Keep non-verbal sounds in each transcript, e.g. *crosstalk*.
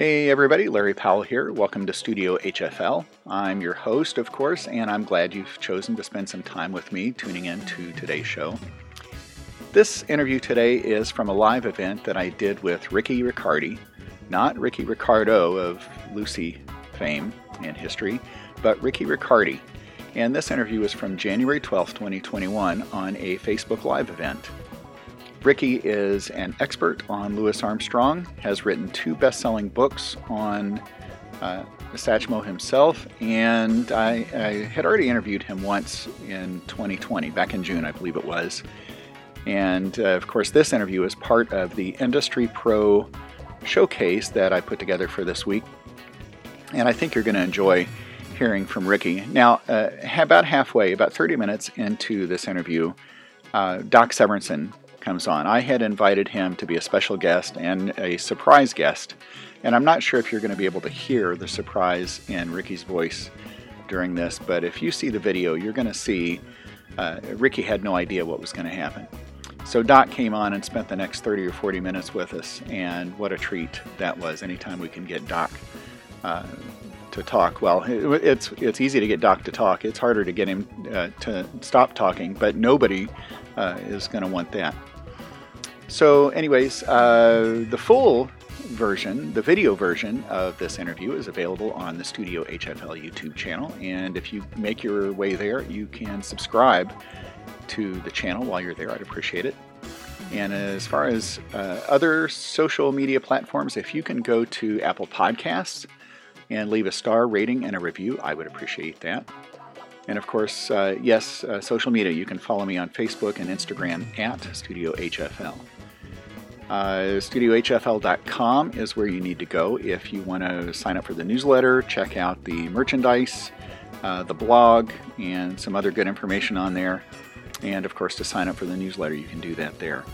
Hey everybody, Larry Powell here. Welcome to Studio HFL. I'm your host, of course, and I'm glad you've chosen to spend some time with me tuning in to today's show. This interview today is from a live event that I did with Ricky Riccardi, not Ricky Ricardo of Lucy fame and history, but Ricky Riccardi. And this interview is from January 12th, 2021, on a Facebook Live event. Ricky is an expert on Louis Armstrong, has written two best selling books on uh, Satchmo himself, and I, I, had already interviewed him once in 2020, back in June, I believe it was. And uh, of course, this interview is part of the Industry Pro showcase that I put together for this week. And I think you're going to enjoy hearing from Ricky. Now, uh, about halfway, about 30 minutes into this interview, uh, Doc Severinsen comes on. I had invited him to be a special guest and a surprise guest, and I'm not sure if you're going to be able to hear the surprise in Ricky's voice during this, but if you see the video, you're going to see uh, Ricky had no idea what was going to happen. So Doc came on and spent the next 30 or 40 minutes with us, and what a treat that was. Anytime we can get Doc uh, to talk, well, it, it's it's easy to get Doc to talk. It's harder to get him uh, to stop talking, but nobody uh, is going to want that. So, anyways, uh, the full version, the video version of this interview is available on the Studio HFL YouTube channel. And if you make your way there, you can subscribe to the channel while you're there. I'd appreciate it. And as far as uh, other social media platforms, if you can go to Apple Podcasts and leave a star rating and a review, I would appreciate that. And of course, uh, yes, uh, social media. You can follow me on Facebook and Instagram at Studio HFL. Uh, StudioHFL.com is where you need to go if you want to sign up for the newsletter, check out the merchandise, uh, the blog, and some other good information on there. And of course, to sign up for the newsletter, you can do that there.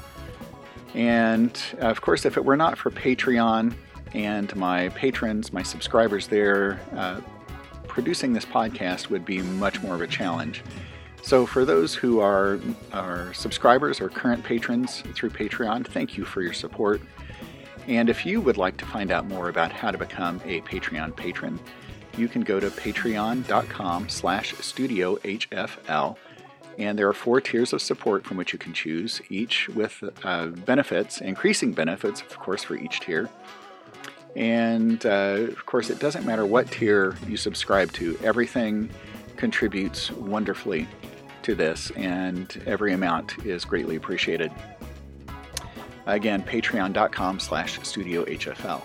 And of course, if it were not for Patreon and my patrons, my subscribers there, uh, producing this podcast would be much more of a challenge. So, for those who are, are subscribers or current patrons through Patreon, thank you for your support. And if you would like to find out more about how to become a Patreon patron, you can go to patreon.com slash studiohfl. And there are four tiers of support from which you can choose, each with uh, benefits, increasing benefits, of course, for each tier. And uh, of course, it doesn't matter what tier you subscribe to, everything contributes wonderfully to this, and every amount is greatly appreciated. Again, patreon.com slash studiohfl.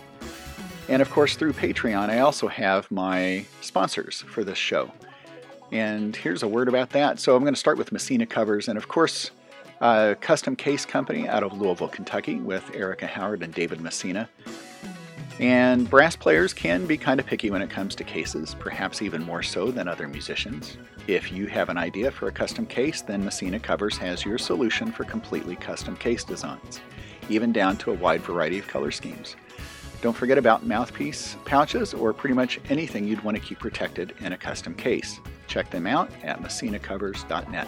And of course, through Patreon, I also have my sponsors for this show. And here's a word about that. So I'm going to start with Messina Covers, and of course, a custom case company out of Louisville, Kentucky, with Erica Howard and David Messina. And brass players can be kind of picky when it comes to cases, perhaps even more so than other musicians. If you have an idea for a custom case, then Messina Covers has your solution for completely custom case designs, even down to a wide variety of color schemes. Don't forget about mouthpiece pouches or pretty much anything you'd want to keep protected in a custom case. Check them out at messinacovers.net.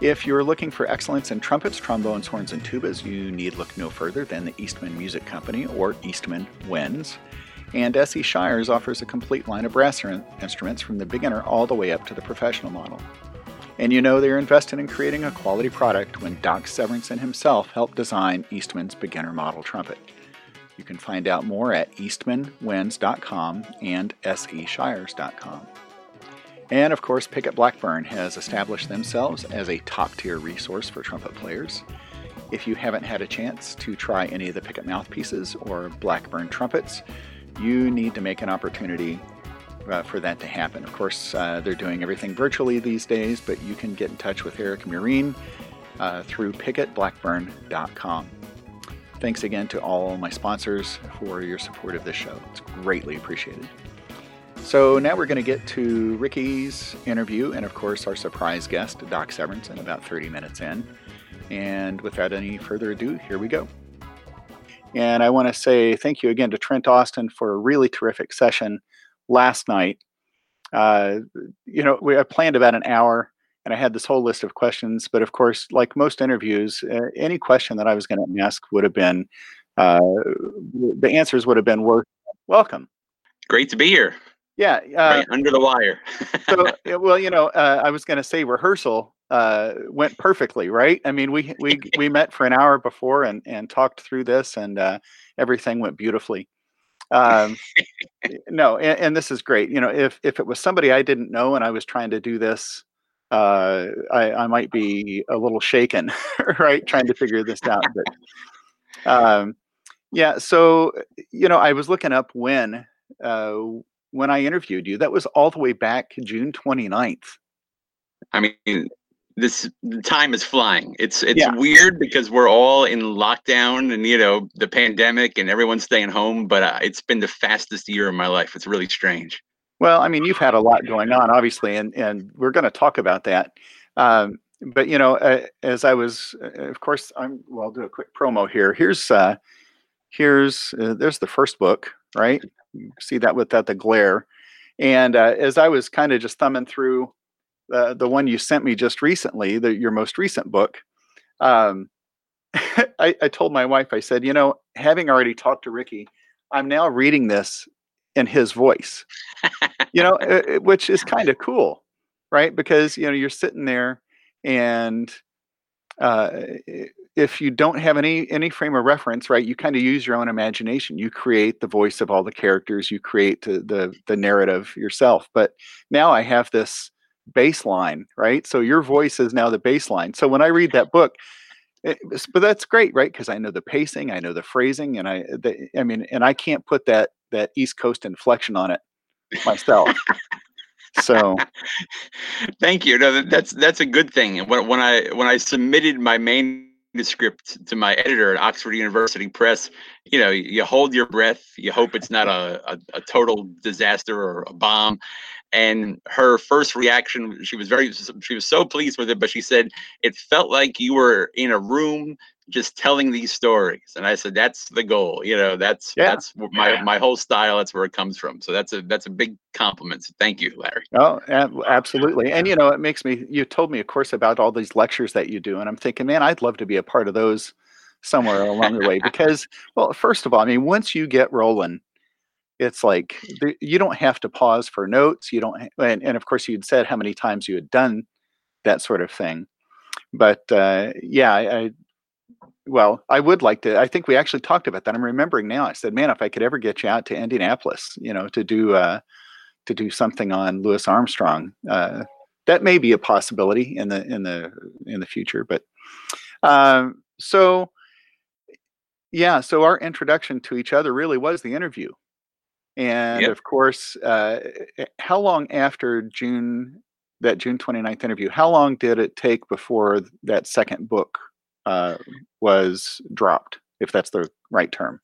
If you're looking for excellence in trumpets, trombones, horns, and tubas, you need look no further than the Eastman Music Company or Eastman Winds. And SE Shires offers a complete line of brass instruments from the beginner all the way up to the professional model. And you know they're invested in creating a quality product when Doc Severinsen himself helped design Eastman's beginner model trumpet. You can find out more at eastmanwinds.com and seshires.com. And of course, Pickett Blackburn has established themselves as a top tier resource for trumpet players. If you haven't had a chance to try any of the Pickett mouthpieces or Blackburn trumpets, you need to make an opportunity uh, for that to happen. Of course, uh, they're doing everything virtually these days, but you can get in touch with Eric Murine uh, through pickettblackburn.com. Thanks again to all my sponsors for your support of this show. It's greatly appreciated. So now we're going to get to Ricky's interview and, of course, our surprise guest, Doc Severinsen, about 30 minutes in. And without any further ado, here we go. And I want to say thank you again to Trent Austin for a really terrific session last night. Uh, you know, we I planned about an hour and I had this whole list of questions. But of course, like most interviews, uh, any question that I was going to ask would have been uh, the answers would have been worth welcome. Great to be here. Yeah, uh, right under the wire. so, *laughs* well, you know, uh, I was going to say rehearsal uh, went perfectly, right? I mean, we we *laughs* we met for an hour before and and talked through this, and uh, everything went beautifully. Um, no, and, and, this is great. You know, if if it was somebody I didn't know and I was trying to do this, uh, I, I might be a little shaken, *laughs* right, trying to figure this out. But um, yeah, so you know, I was looking up when uh, when I interviewed you. That was all the way back June 29th. I mean, this time is flying. It's it's yeah. weird because we're all in lockdown and you know the pandemic and everyone's staying home. But uh, it's been the fastest year of my life. It's really strange. Well, I mean, you've had a lot going on, obviously, and and we're going to talk about that. Um, but you know, uh, as I was, uh, of course, I'm. Well, I'll do a quick promo here. Here's uh, here's uh, there's the first book, right? You see that with that the glare, and uh, as I was kind of just thumbing through uh, the one you sent me just recently, the, your most recent book, um, *laughs* I, I told my wife, I said, you know, having already talked to Ricky, I'm now reading this in his voice, you know, *laughs* which is kind of cool, right? Because, you know, you're sitting there and uh, if you don't have any any frame of reference, right, you kind of use your own imagination. You create the voice of all the characters. You create the, the the narrative yourself. But now I have this baseline, right? So your voice is now the baseline. So when I read that book, it, eh, but that's great, right? Because I know the pacing, I know the phrasing, and I, the, I mean, and I can't put that that East Coast inflection on it myself. so, *laughs* thank you. No, that's that's a good thing. When when I when I submitted my manuscript to my editor at Oxford University Press, you know, you hold your breath. You hope it's not a, a, a total disaster or a bomb and her first reaction she was very she was so pleased with it but she said it felt like you were in a room just telling these stories and i said that's the goal you know that's yeah. that's my yeah. my whole style that's where it comes from so that's a that's a big compliment so thank you larry oh absolutely and you know it makes me you told me of course about all these lectures that you do and i'm thinking man i'd love to be a part of those somewhere along the way *laughs* because well first of all i mean once you get rolling it's like you don't have to pause for notes you don't and, and of course you'd said how many times you had done that sort of thing but uh, yeah I, I, well i would like to i think we actually talked about that i'm remembering now i said man if i could ever get you out to indianapolis you know to do uh to do something on louis armstrong uh that may be a possibility in the in the in the future but um so yeah so our introduction to each other really was the interview and yep. of course, uh, how long after June, that June 29th interview, how long did it take before that second book uh, was dropped, if that's the right term?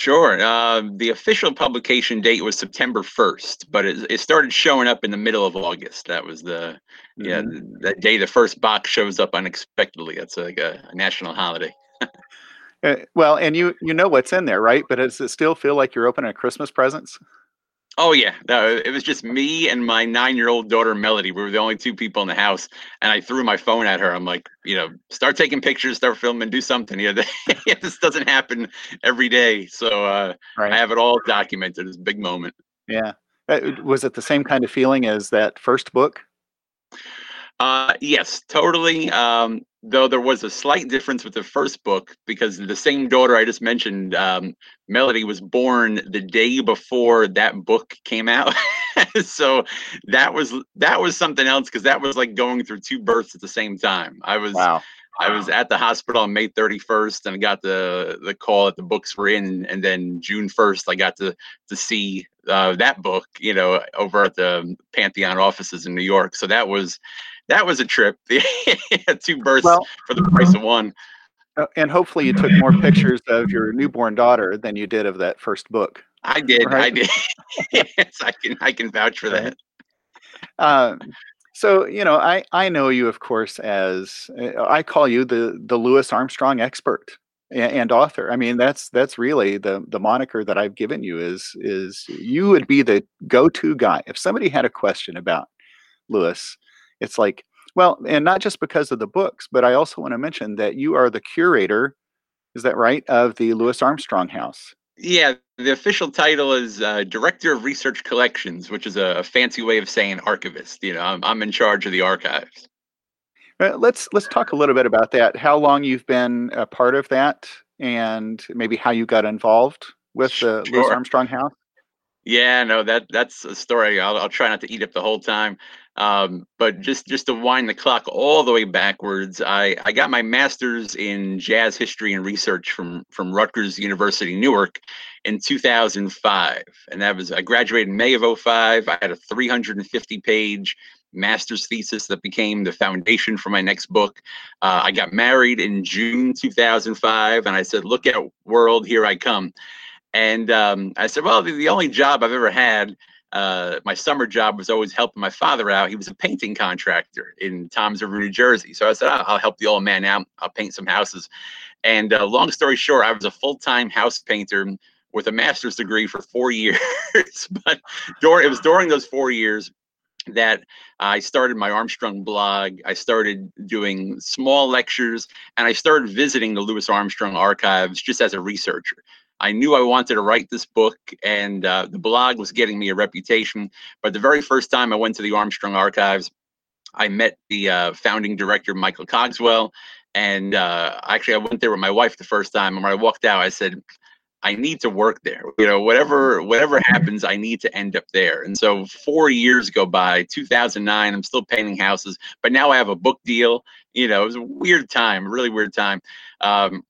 Sure. Uh, the official publication date was September 1st, but it, it, started showing up in the middle of August. That was the, mm-hmm. yeah, that day the first box shows up unexpectedly. That's like a, a national holiday. Uh, well, and you you know what's in there, right? But does it still feel like you're opening a Christmas presents? Oh yeah, no, it was just me and my nine-year-old daughter Melody. We were the only two people in the house, and I threw my phone at her. I'm like, you know, start taking pictures, start filming, do something. You know, *laughs* this doesn't happen every day, so uh, right. I have it all documented. It's a big moment. Yeah, uh, was it the same kind of feeling as that first book? Uh, yes, totally. Um, though there was a slight difference with the first book because the same daughter I just mentioned, um, Melody, was born the day before that book came out. *laughs* so that was that was something else because that was like going through two births at the same time. I was wow. I was at the hospital on May 31st and got the the call that the books were in, and then June 1st I got to to see uh, that book, you know, over at the Pantheon offices in New York. So that was that was a trip. *laughs* Two births well, for the price of one. Uh, and hopefully, you took more pictures of your newborn daughter than you did of that first book. I did. Right? I did. *laughs* yes, I can. I can vouch for that. Um, so you know, I I know you, of course, as uh, I call you the the Louis Armstrong expert and, and author. I mean, that's that's really the the moniker that I've given you. Is is you would be the go to guy if somebody had a question about Louis it's like well and not just because of the books but i also want to mention that you are the curator Is that right? Of the Louis Armstrong House. Yeah, the official title is uh, Director of Research Collections, which is a, fancy way of saying archivist. You know, I'm, I'm in charge of the archives. Uh, let's let's talk a little bit about that. How long you've been a part of that, and maybe how you got involved with the sure. Louis Armstrong House. Yeah, no, that that's a story. I'll, I'll try not to eat up the whole time. Um, but just just to wind the clock all the way backwards, I, I got my master's in jazz history and research from from Rutgers University Newark in 2005, and that was I graduated in May of 05. I had a 350 page master's thesis that became the foundation for my next book. Uh, I got married in June 2005, and I said, "Look at world, here I come." And um, I said, well, the, the, only job I've ever had, uh, my summer job was always helping my father out. He was a painting contractor in Toms River, New Jersey. So I said, I'll, I'll help the old man out. I'll paint some houses. And uh, long story short, I was a full time house painter with a master's degree for four *laughs* years. but it was during those four years that I started my Armstrong blog. I started doing small lectures and I started visiting the Louis Armstrong archives just as a researcher. I knew I wanted to write this book, and uh, the blog was getting me a reputation. But the very first time I went to the Armstrong Archives, I met the uh, founding director, Michael Cogswell. And uh, actually, I went there with my wife the first time. And when I walked out, I said, I need to work there. You know, whatever whatever happens, I need to end up there. And so four years go by, 2009. I'm still painting houses, but now I have a book deal. You know, it was a weird time, really weird time. Um,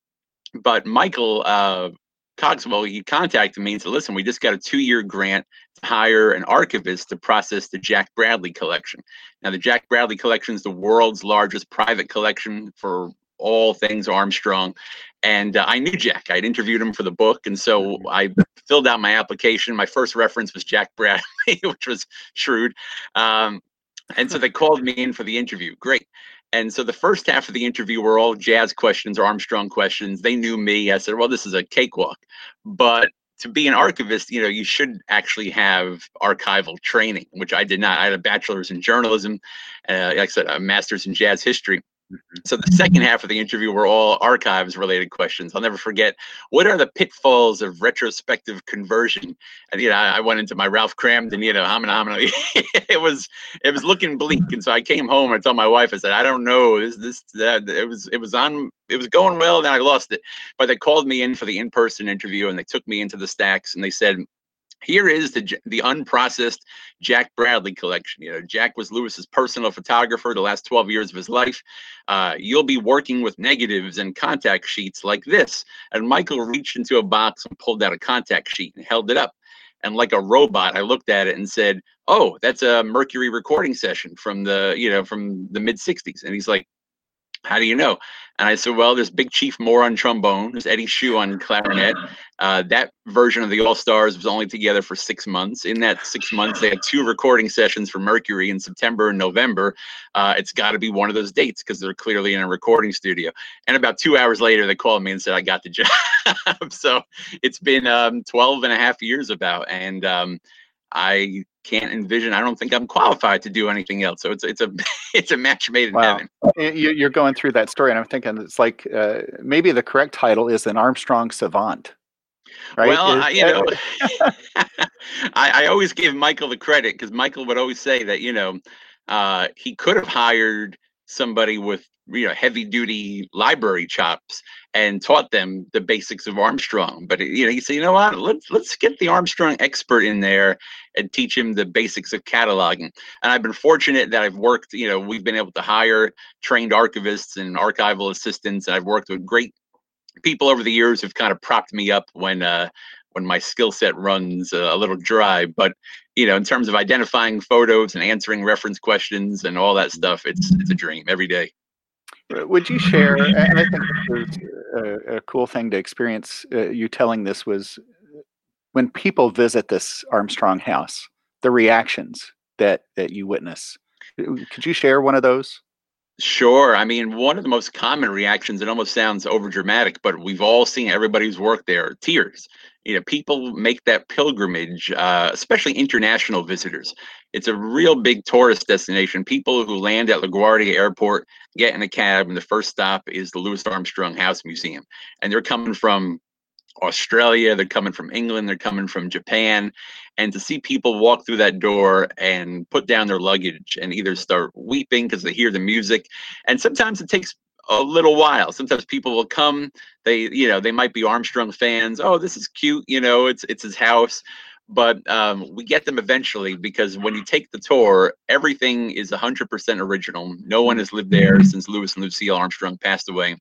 but Michael uh, Cogswell, he contacted me and said, listen, we just got a two year grant to hire an archivist to process the Jack Bradley collection. Now, the Jack Bradley collection is the world's largest private collection for all things Armstrong. And uh, I knew Jack. I'd interviewed him for the book. And so I filled out my application. My first reference was Jack Bradley, *laughs* which was shrewd. Um, and so they called me in for the interview. Great. And so the first half of the interview were all jazz questions, or Armstrong questions. They knew me. I said, well, this is a cakewalk. But to be an archivist, you know, you should actually have archival training, which I did not. I had a bachelor's in journalism, uh, like I said, a master's in jazz history. Mm-hmm. So the second half of the interview were all archives related questions. I'll never forget what are the pitfalls of retrospective conversion. And you know, I, went into my Ralph Kramden, you know, homina homina. *laughs* it was it was looking bleak. And so I came home and I told my wife, I said, I don't know. This this that it was it was on it was going well, then I lost it. But they called me in for the in-person interview and they took me into the stacks and they said, here is the the unprocessed Jack Bradley collection. You know, Jack was Louis's personal photographer the last 12 years of his life. Uh, you'll be working with negatives and contact sheets like this. And Michael reached into a box and pulled out a contact sheet and held it up. And like a robot, I looked at it and said, "Oh, that's a Mercury recording session from the you know from the mid 60s." And he's like, how do you know? And I said, well, there's Big Chief Moore on trombone, there's Eddie Shu on clarinet. Uh, that version of the All Stars was only together for six months. In that six months, they had two recording sessions for Mercury in September and November. Uh, it's got to be one of those dates because they're clearly in a recording studio. And about two hours later, they called me and said, I got the *laughs* job. so it's been um, 12 and a half years about. And um, I can't envision. I don't think I'm qualified to do anything else. So it's it's a *laughs* it's a match made in wow. heaven. You're going through that story, and I'm thinking it's like uh, maybe the correct title is an Armstrong savant. Right? Well, is, I, you know, *laughs* *laughs* I, I always give Michael the credit because Michael would always say that you know uh, he could have hired somebody with you know heavy duty library chops and taught them the basics of Armstrong. But you know, he said, you know what? Let's let's get the Armstrong expert in there and teach him the basics of cataloging. And I've been fortunate that I've worked. You know, we've been able to hire trained archivists and archival assistants. And I've worked with great people over the years who've kind of propped me up when uh, when my skill set runs a little dry. But you know, in terms of identifying photos and answering reference questions and all that stuff, it's it's a dream every day. Would you share? And I think this is a, a cool thing to experience. Uh, you telling this was when people visit this Armstrong house, the reactions that that you witness. Could you share one of those? Sure. I mean, one of the most common reactions, it almost sounds over dramatic, but we've all seen everybody's work there tears. You know, people make that pilgrimage, uh, especially international visitors. It's a real big tourist destination. People who land at LaGuardia Airport get in a cab, and the first stop is the Louis Armstrong House Museum. And they're coming from Australia, they're coming from England, they're coming from Japan. And to see people walk through that door and put down their luggage and either start weeping because they hear the music. And sometimes it takes a little while. Sometimes people will come, they, you know, they might be Armstrong fans. Oh, this is cute, you know, it's it's his house. But um, we get them eventually because when you take the tour, everything is 100% original. No one has lived there since Louis and Lucille Armstrong passed away.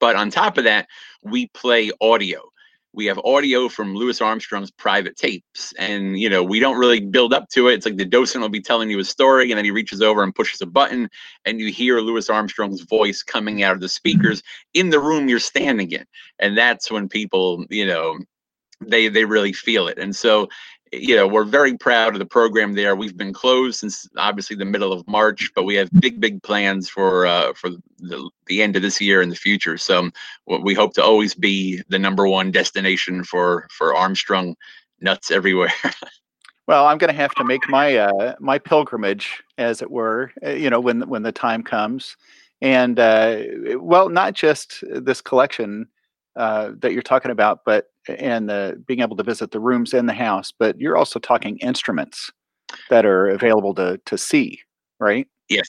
But on top of that, we play audio we have audio from Louis Armstrong's private tapes. And, you know, we don't really build up to it. It's like the docent will be telling you a story and then he reaches over and pushes a button and you hear Louis Armstrong's voice coming out of the mm-hmm. speakers in the room you're standing in. And that's when people, you know, they they really feel it. And so you know, we're very proud of the program there. We've been closed since obviously the middle of March, but we have big, big plans for uh, for the, the end of this year and the future. So we hope to always be the number one destination for for Armstrong nuts everywhere. *laughs* well, I'm going to have to make my uh, my pilgrimage, as it were. Uh, you know, when when the time comes, and uh, well, not just this collection uh, that you're talking about, but and the being able to visit the rooms in the house, but you're also talking instruments that are available to to see, right? Yes.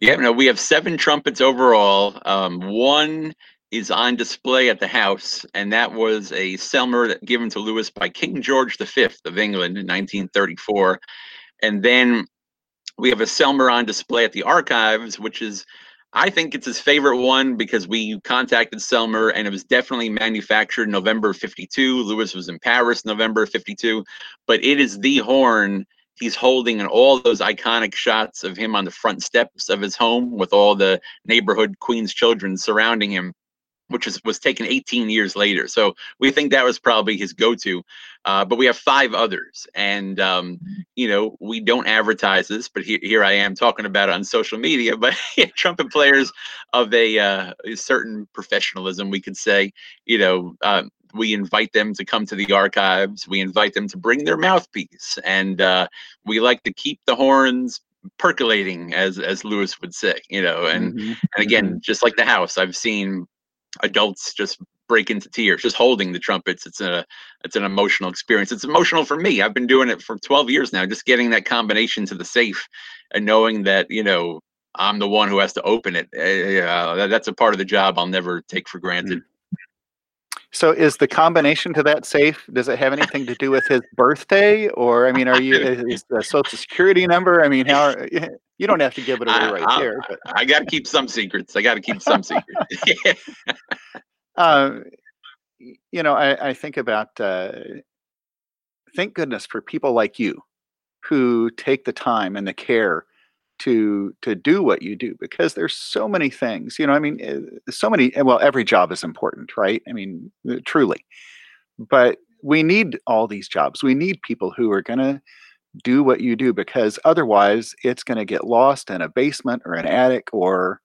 Yeah. No, we have seven trumpets overall. Um, one is on display at the house, and that was a Selmer given to Louis by King George V of England in 1934. And then we have a Selmer on display at the archives, which is I think it's his favorite one because we contacted Selmer and it was definitely manufactured November 52. Louis was in Paris November 52, but it is the horn he's holding in all those iconic shots of him on the front steps of his home with all the neighborhood Queen's children surrounding him which is, was taken 18 years later. So we think that was probably his go-to. Uh, but we have five others, and um, you know we don't advertise this, but here, here I am talking about it on social media. But *laughs* trumpet players of a, uh, a, certain professionalism, we could say, you know. Uh, we invite them to come to the archives. We invite them to bring their mouthpiece, and uh, we like to keep the horns percolating, as as Louis would say. You know, and mm-hmm. and again, mm-hmm. just like the house, I've seen adults just break into tears just holding the trumpets. It's a it's an emotional experience. It's emotional for me. I've been doing it for 12 years now just getting that combination to the safe and knowing that you know i'm the one who has to open it. Uh, that's a part of the job i'll never take for granted. So is the combination to that safe does it have anything to do with his birthday? Or i mean are you *laughs* is the social security number i mean how *laughs* you don't have to give it away I, right I, there. But. I got to keep some secrets. I got to keep some secrets. *laughs* *laughs* uh, you know, I, I think about. Uh, thank goodness for people like you, who take the time and the care to to do what you do because there's so many things. You know, I mean, eh, so many. Well, every job is important, right? I mean, truly, but we need all these jobs. We need people who are going to do what you do because otherwise it's going to get lost in a basement or an attic or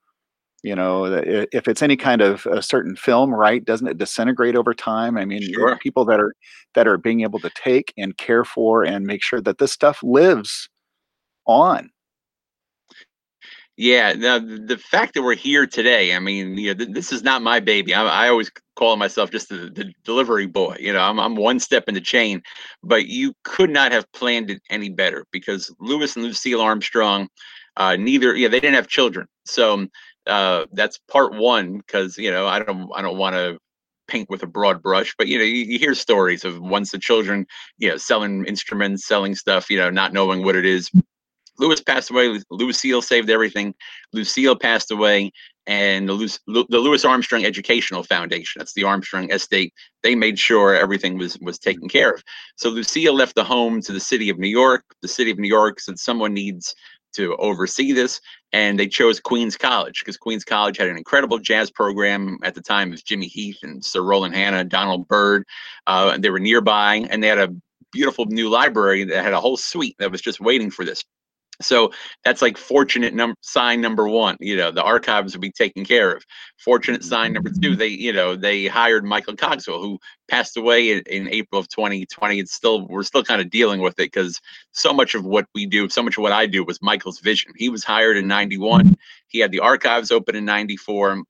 you know if it's any kind of a certain film right doesn't it disintegrate over time i mean sure. people that are that are being able to take and care for and make sure that this stuff lives on yeah, now the fact that we're here today, I mean, you know, th- this is not my baby. I, I always call myself just the, the, delivery boy. You know, I'm, I'm one step in the chain, but you could not have planned it any better because Louis and Lucille Armstrong, uh, neither, yeah, they didn't have children. So uh, that's part one because you know I don't I don't want to paint with a broad brush, but you know you, you hear stories of once the children, you know, selling instruments, selling stuff, you know, not knowing what it is Louis passed away. Lucille saved everything. Lucille passed away, and the, Lu- the Louis Armstrong Educational Foundation, that's the Armstrong estate, they made sure everything was was taken care of. So Lucille left the home to the city of New York. The city of New York said someone needs to oversee this, and they chose Queens College because Queens College had an incredible jazz program at the time. It was Jimmy Heath and Sir Roland Hanna, Donald Byrd, uh, and they were nearby, and they had a beautiful new library that had a whole suite that was just waiting for this. So that's like fortunate num- sign number one. You know, the archives will be taken care of. Fortunate sign number two, mm-hmm. they you know they hired Michael Cogswell, who passed away in, in April of 2020. It's still we're still kind of dealing with it because so much of what we do, so much of what I do was Michael's vision. He was hired in '91. He had the archives open in '94.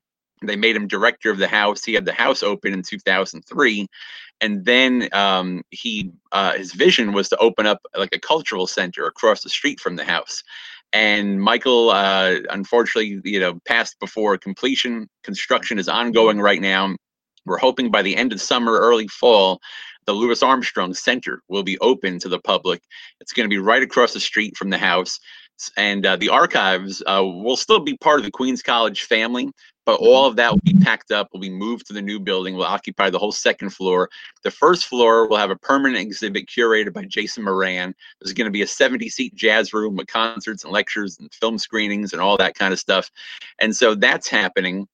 They made him director of the house. He had the house open in 2003, and then um, he uh, his vision was to open up like a cultural center across the street from the house. And Michael, uh, unfortunately, you know, passed before completion. Construction is ongoing right now. We're hoping by the end of summer, early fall, the Louis Armstrong Center will be open to the public. It's going to be right across the street from the house and uh, the archives uh, will still be part of the Queens College family, but mm-hmm. all of that will be packed up, will be moved to the new building, will occupy the whole second floor. The first floor will have a permanent exhibit curated by Jason Moran. There's going to be a 70 seat jazz room with concerts and lectures and film screenings and all that kind of stuff. And so that's happening.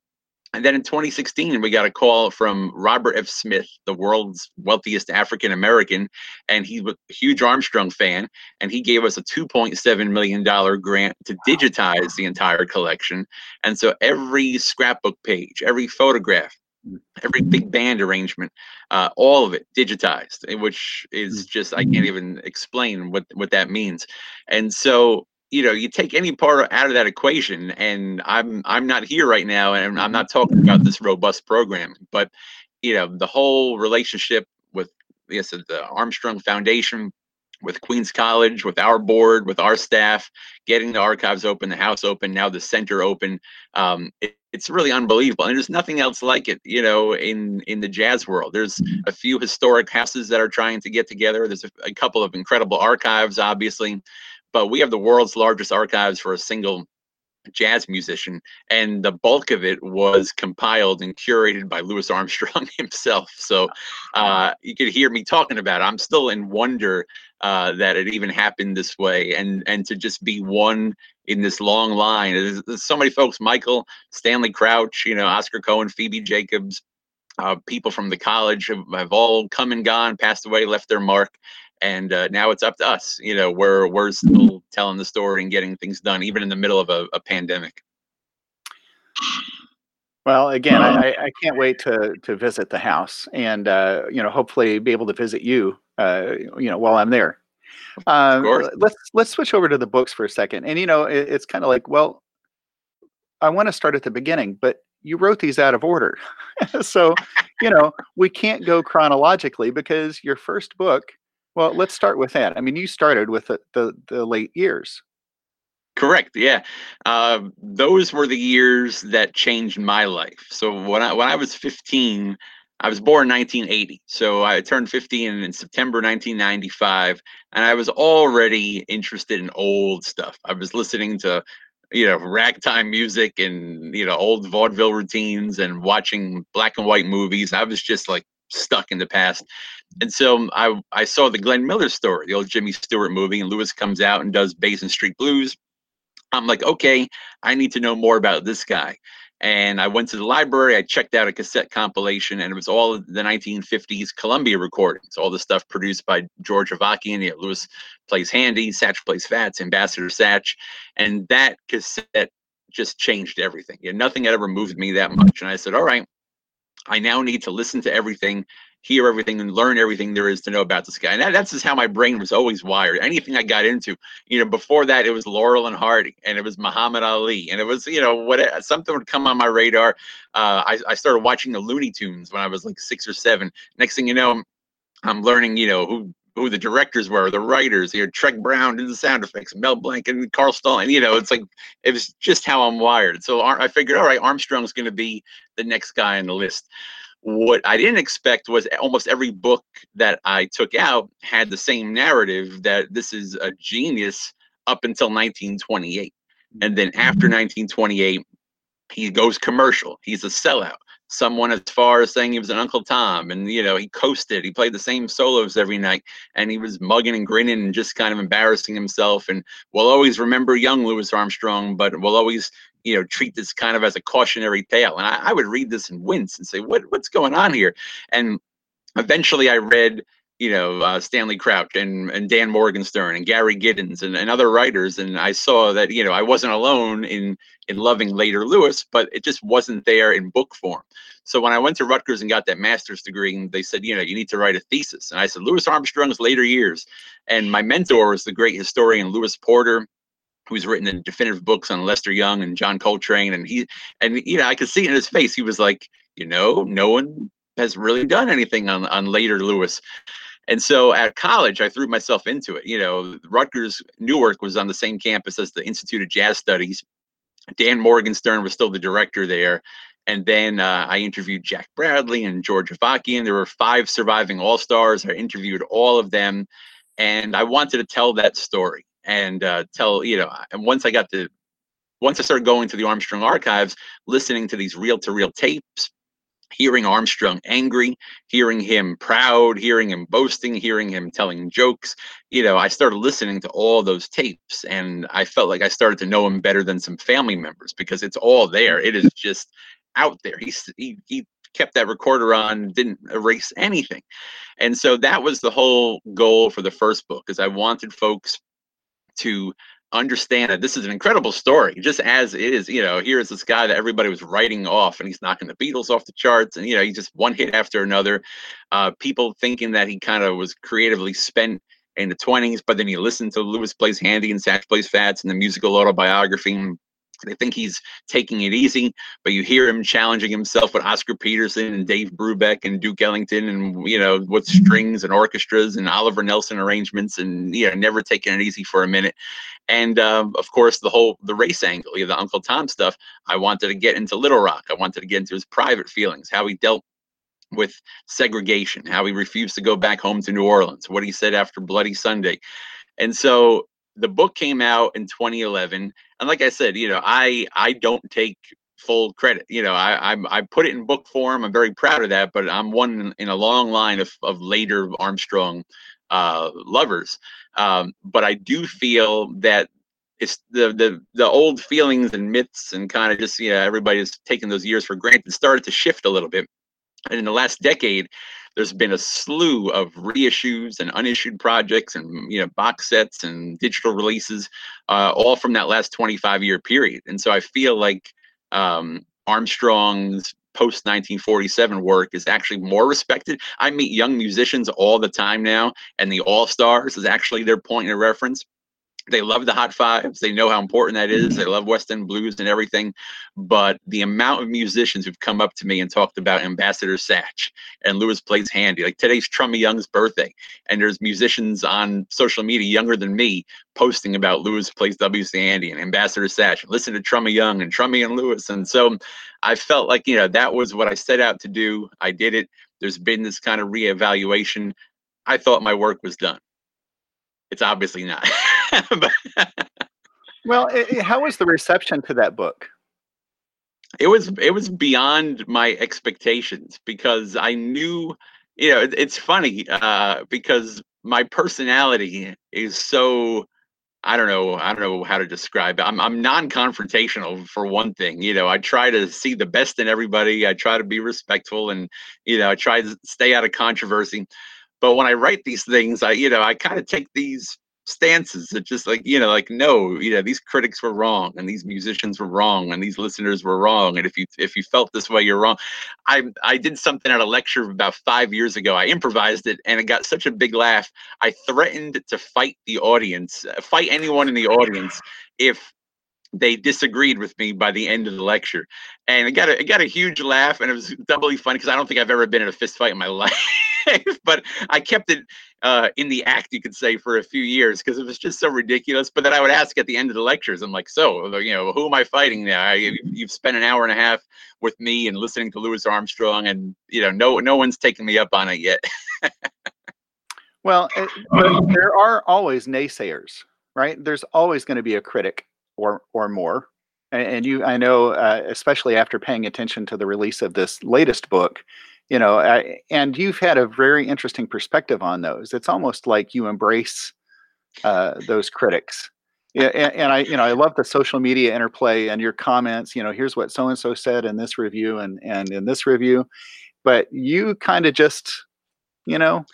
And then in 2016, we got a call from Robert F. Smith, the world's wealthiest African American, and he's a huge Armstrong fan. And he gave us a $2.7 million grant to digitize the entire collection. And so every scrapbook page, every photograph, every big band arrangement, uh, all of it digitized, which is just, I can't even explain what, what that means. And so you know you take any part out of that equation and i'm i'm not here right now and i'm not talking about this robust program but you know the whole relationship with yes the armstrong foundation with queens college with our board with our staff getting the archives open the house open now the center open um, it, it's really unbelievable and there's nothing else like it you know in in the jazz world. There's a few historic houses that are trying to get together there's a, a couple of incredible archives obviously but we have the world's largest archives for a single jazz musician and the bulk of it was compiled and curated by louis armstrong *laughs* himself. So uh, you could hear me talking about it. I'm still in wonder uh, that it even happened this way and and to just be one in this long line. There's, there's so many folks michael stanley crouch you know oscar cohen phoebe jacobs uh, people from the college have, have all come and gone passed away left their mark and uh, now it's up to us. You know, we're we're still telling the story and getting things done, even in the middle of a, a pandemic. Well, again, I, I can't wait to to visit the house, and uh, you know, hopefully, be able to visit you, uh, you know, while I'm there. Um, let's let's switch over to the books for a second, and you know, it, it's kind of like, well, I want to start at the beginning, but you wrote these out of order, *laughs* so you know, we can't go chronologically because your first book well, let's start with that. I mean, you started with the, the, the late years. Correct. Yeah, uh, those were the years that changed my life. So when I when I was 15, I was born 1980. So I turned 15 in September 1995, and I was already interested in old stuff. I was listening to you know ragtime music and you know old vaudeville routines and watching black and white movies. I was just like stuck in the past. And so um, I I saw the Glenn Miller story, the old Jimmy Stewart movie, and Louis comes out and does Basin Street Blues. I'm like, okay, I need to know more about this guy. And I went to the library, I checked out a cassette compilation, and it was all the 1950s Columbia recordings, all the stuff produced by George Avakian. You Louis plays Handy, Satch plays Fats, Ambassador Satch. And that cassette just changed everything. Nothing had ever moved me that much. And I said, all right, I now need to listen to everything, hear everything, and learn everything there is to know about this guy. And that, that's just how my brain was always wired. Anything I got into, you know, before that it was Laurel and Hardy, and it was Muhammad Ali, and it was you know what something would come on my radar. Uh, I, I started watching the Looney Tunes when I was like six or seven. Next thing you know, I'm learning, you know, who who the directors were, the writers, you know, Treg Brown did the sound effects, Mel Blanc and Carl Stalling, you know, it's like, it was just how I'm wired. So I figured, all right, Armstrong's going to be the next guy on the list. What I didn't expect was almost every book that I took out had the same narrative that this is a genius up until 1928. And then after 1928, mm-hmm. he goes commercial. He's a sellout someone as far as saying he was an Uncle Tom, and you know he coasted. He played the same solos every night, and he was mugging and grinning and just kind of embarrassing himself. And we'll always remember young Louis Armstrong, but we'll always you know treat this kind of as a cautionary tale. And I, I would read this and wince and say, what what's going on here? And eventually, I read you know uh, Stanley Crouch and and Dan Morgenstern and Gary Giddins and, and other writers, and I saw that you know I wasn't alone in in loving later Louis, but it just wasn't there in book form. So when I went to Rutgers and got that master's degree, they said, you know, you need to write a thesis, and I said Louis Armstrong's later years, and my mentor was the great historian Lewis Porter, who's written definitive books on Lester Young and John Coltrane, and he and you know I could see in his face he was like, you know, no one has really done anything on on later Louis. And so at college, I threw myself into it. You know, Rutgers Newark was on the same campus as the Institute of Jazz Studies. Dan Morgenstern was still the director there. And then uh, I interviewed Jack Bradley and George Avakian. There were five surviving All Stars. I interviewed all of them, and I wanted to tell that story and uh, tell you know. And once I got to, once I started going to the Armstrong archives, listening to these reel-to-reel tapes, hearing Armstrong angry, hearing him proud, hearing him boasting, hearing him telling jokes. You know, I started listening to all those tapes and I felt like I started to know him better than some family members because it's all there. It is just out there. He's, he, he kept that recorder on, didn't erase anything. And so that was the whole goal for the first book is I wanted folks to understand that this is an incredible story, just as it is. You know, here's this guy that everybody was writing off, and he's knocking the Beatles off the charts, and you know, he just one hit after another. Uh, people thinking that he kind of was creatively spent in the 20s, but then you listen to Louis Plays Handy and Satch Plays Fats and the musical autobiography. They think he's taking it easy, but you hear him challenging himself with Oscar Peterson and Dave Brubeck and Duke Ellington and you know with strings and orchestras and Oliver Nelson arrangements and you know never taking it easy for a minute. And um, of course the whole the race angle, you know, the Uncle Tom stuff. I wanted to get into Little Rock. I wanted to get into his private feelings, how he dealt with segregation, how he refused to go back home to New Orleans, what he said after Bloody Sunday. And so the book came out in 2011 and like i said you know i i don't take full credit you know i I'm, i put it in book form i'm very proud of that but i'm one in a long line of, of later armstrong uh, lovers um, but i do feel that it's the the the old feelings and myths and kind of just you know everybody's taking those years for granted started to shift a little bit. And in the last decade there's been a slew of reissues and unissued projects and you know box sets and digital releases uh, all from that last 25 year period. And so i feel like um, armstrong's post 1947 work is actually more respected. I meet young musicians all the time now and the all stars is actually their point of reference they love the hot fives they know how important that is they mm-hmm. love west end blues and everything but the amount of musicians who've come up to me and talked about ambassador satch and louis plays handy like today's trummy young's birthday and there's musicians on social media younger than me posting about louis plays wc handy and ambassador satch listen to trummy young and trummy and louis and so i felt like you know that was what i set out to do i did it there's been this kind of reevaluation i thought my work was done. It's obviously not *laughs* *laughs* well, it, how was the reception to that book? It was it was beyond my expectations because I knew, you know, it, it's funny uh, because my personality is so I don't know. I don't know how to describe it. I'm I'm non-confrontational for one thing. You know, I try to see the best in everybody. I try to be respectful, and you know, I try to stay out of controversy. But when I write these things, I you know, I kind of take these stances that just like you know like no you know these critics were wrong and these musicians were wrong and these listeners were wrong and if you if you felt this way you're wrong. I i did something at a lecture about five years ago. I improvised it and it got such a big laugh. I threatened to fight the audience uh, fight anyone in the audience if they disagreed with me by the end of the lecture. And it got a, it got a huge laugh and it was doubly funny because i don't think i've ever been in a fist fight in my *laughs* life but I kept it uh, in the act, you could say, for a few years because it was just so ridiculous. But then I would ask at the end of the lectures, I'm like, so, you know, who am I fighting now? You've spent an hour and a half with me and listening to Louis Armstrong, and you know, no, no one's taken me up on it yet. *laughs* well, it, there are always naysayers, right? There's always going to be a critic or or more. And, you, I know, uh, especially after paying attention to the release of this latest book, you know I, and you've had a very interesting perspective on those it's almost like you embrace uh, those critics yeah, and, and, I, you know, I love the social media interplay and your comments. You know, here's what so and so said in this review and and in this review, but you kind of just, you know,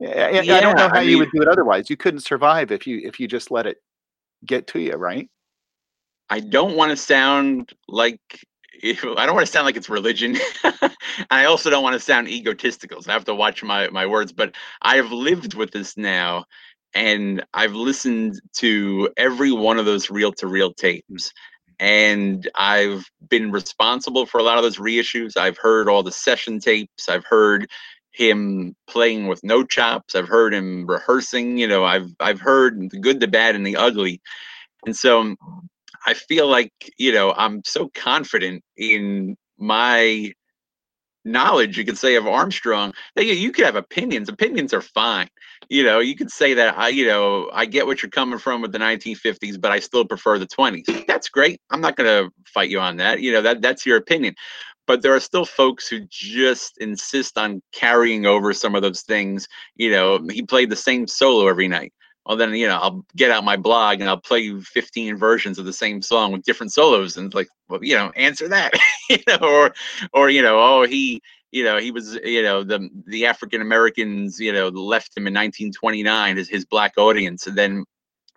I, yeah, I don't know how I you would do it otherwise. You couldn't survive if you if you just let it get to you, right? I don't want to sound like *laughs* I don't want to sound like it's religion. *laughs* I also don't want to sound egotistical. So I have to watch my my words. But I have lived with this now, and I've listened to every one of those reel to reel tapes. And I've been responsible for a lot of those reissues. I've heard all the session tapes. I've heard him playing with no chops. I've heard him rehearsing. You know, I've I've heard the good, the bad, and the ugly. And so I feel like, you know, I'm so confident in my knowledge, you could say, of Armstrong that you, you could have opinions. Opinions are fine. You know, you could say that I, you know, I get what you're coming from with the 1950s, but I still prefer the 20s. That's great. I'm not going to fight you on that. You know, that that's your opinion. But there are still folks who just insist on carrying over some of those things. You know, he played the same solo every night well then you know i'll get out my blog and i'll play you 15 versions of the same song with different solos and like well you know answer that *laughs* you know or or you know oh he you know he was you know the the african americans you know left him in 1929 as his black audience. And then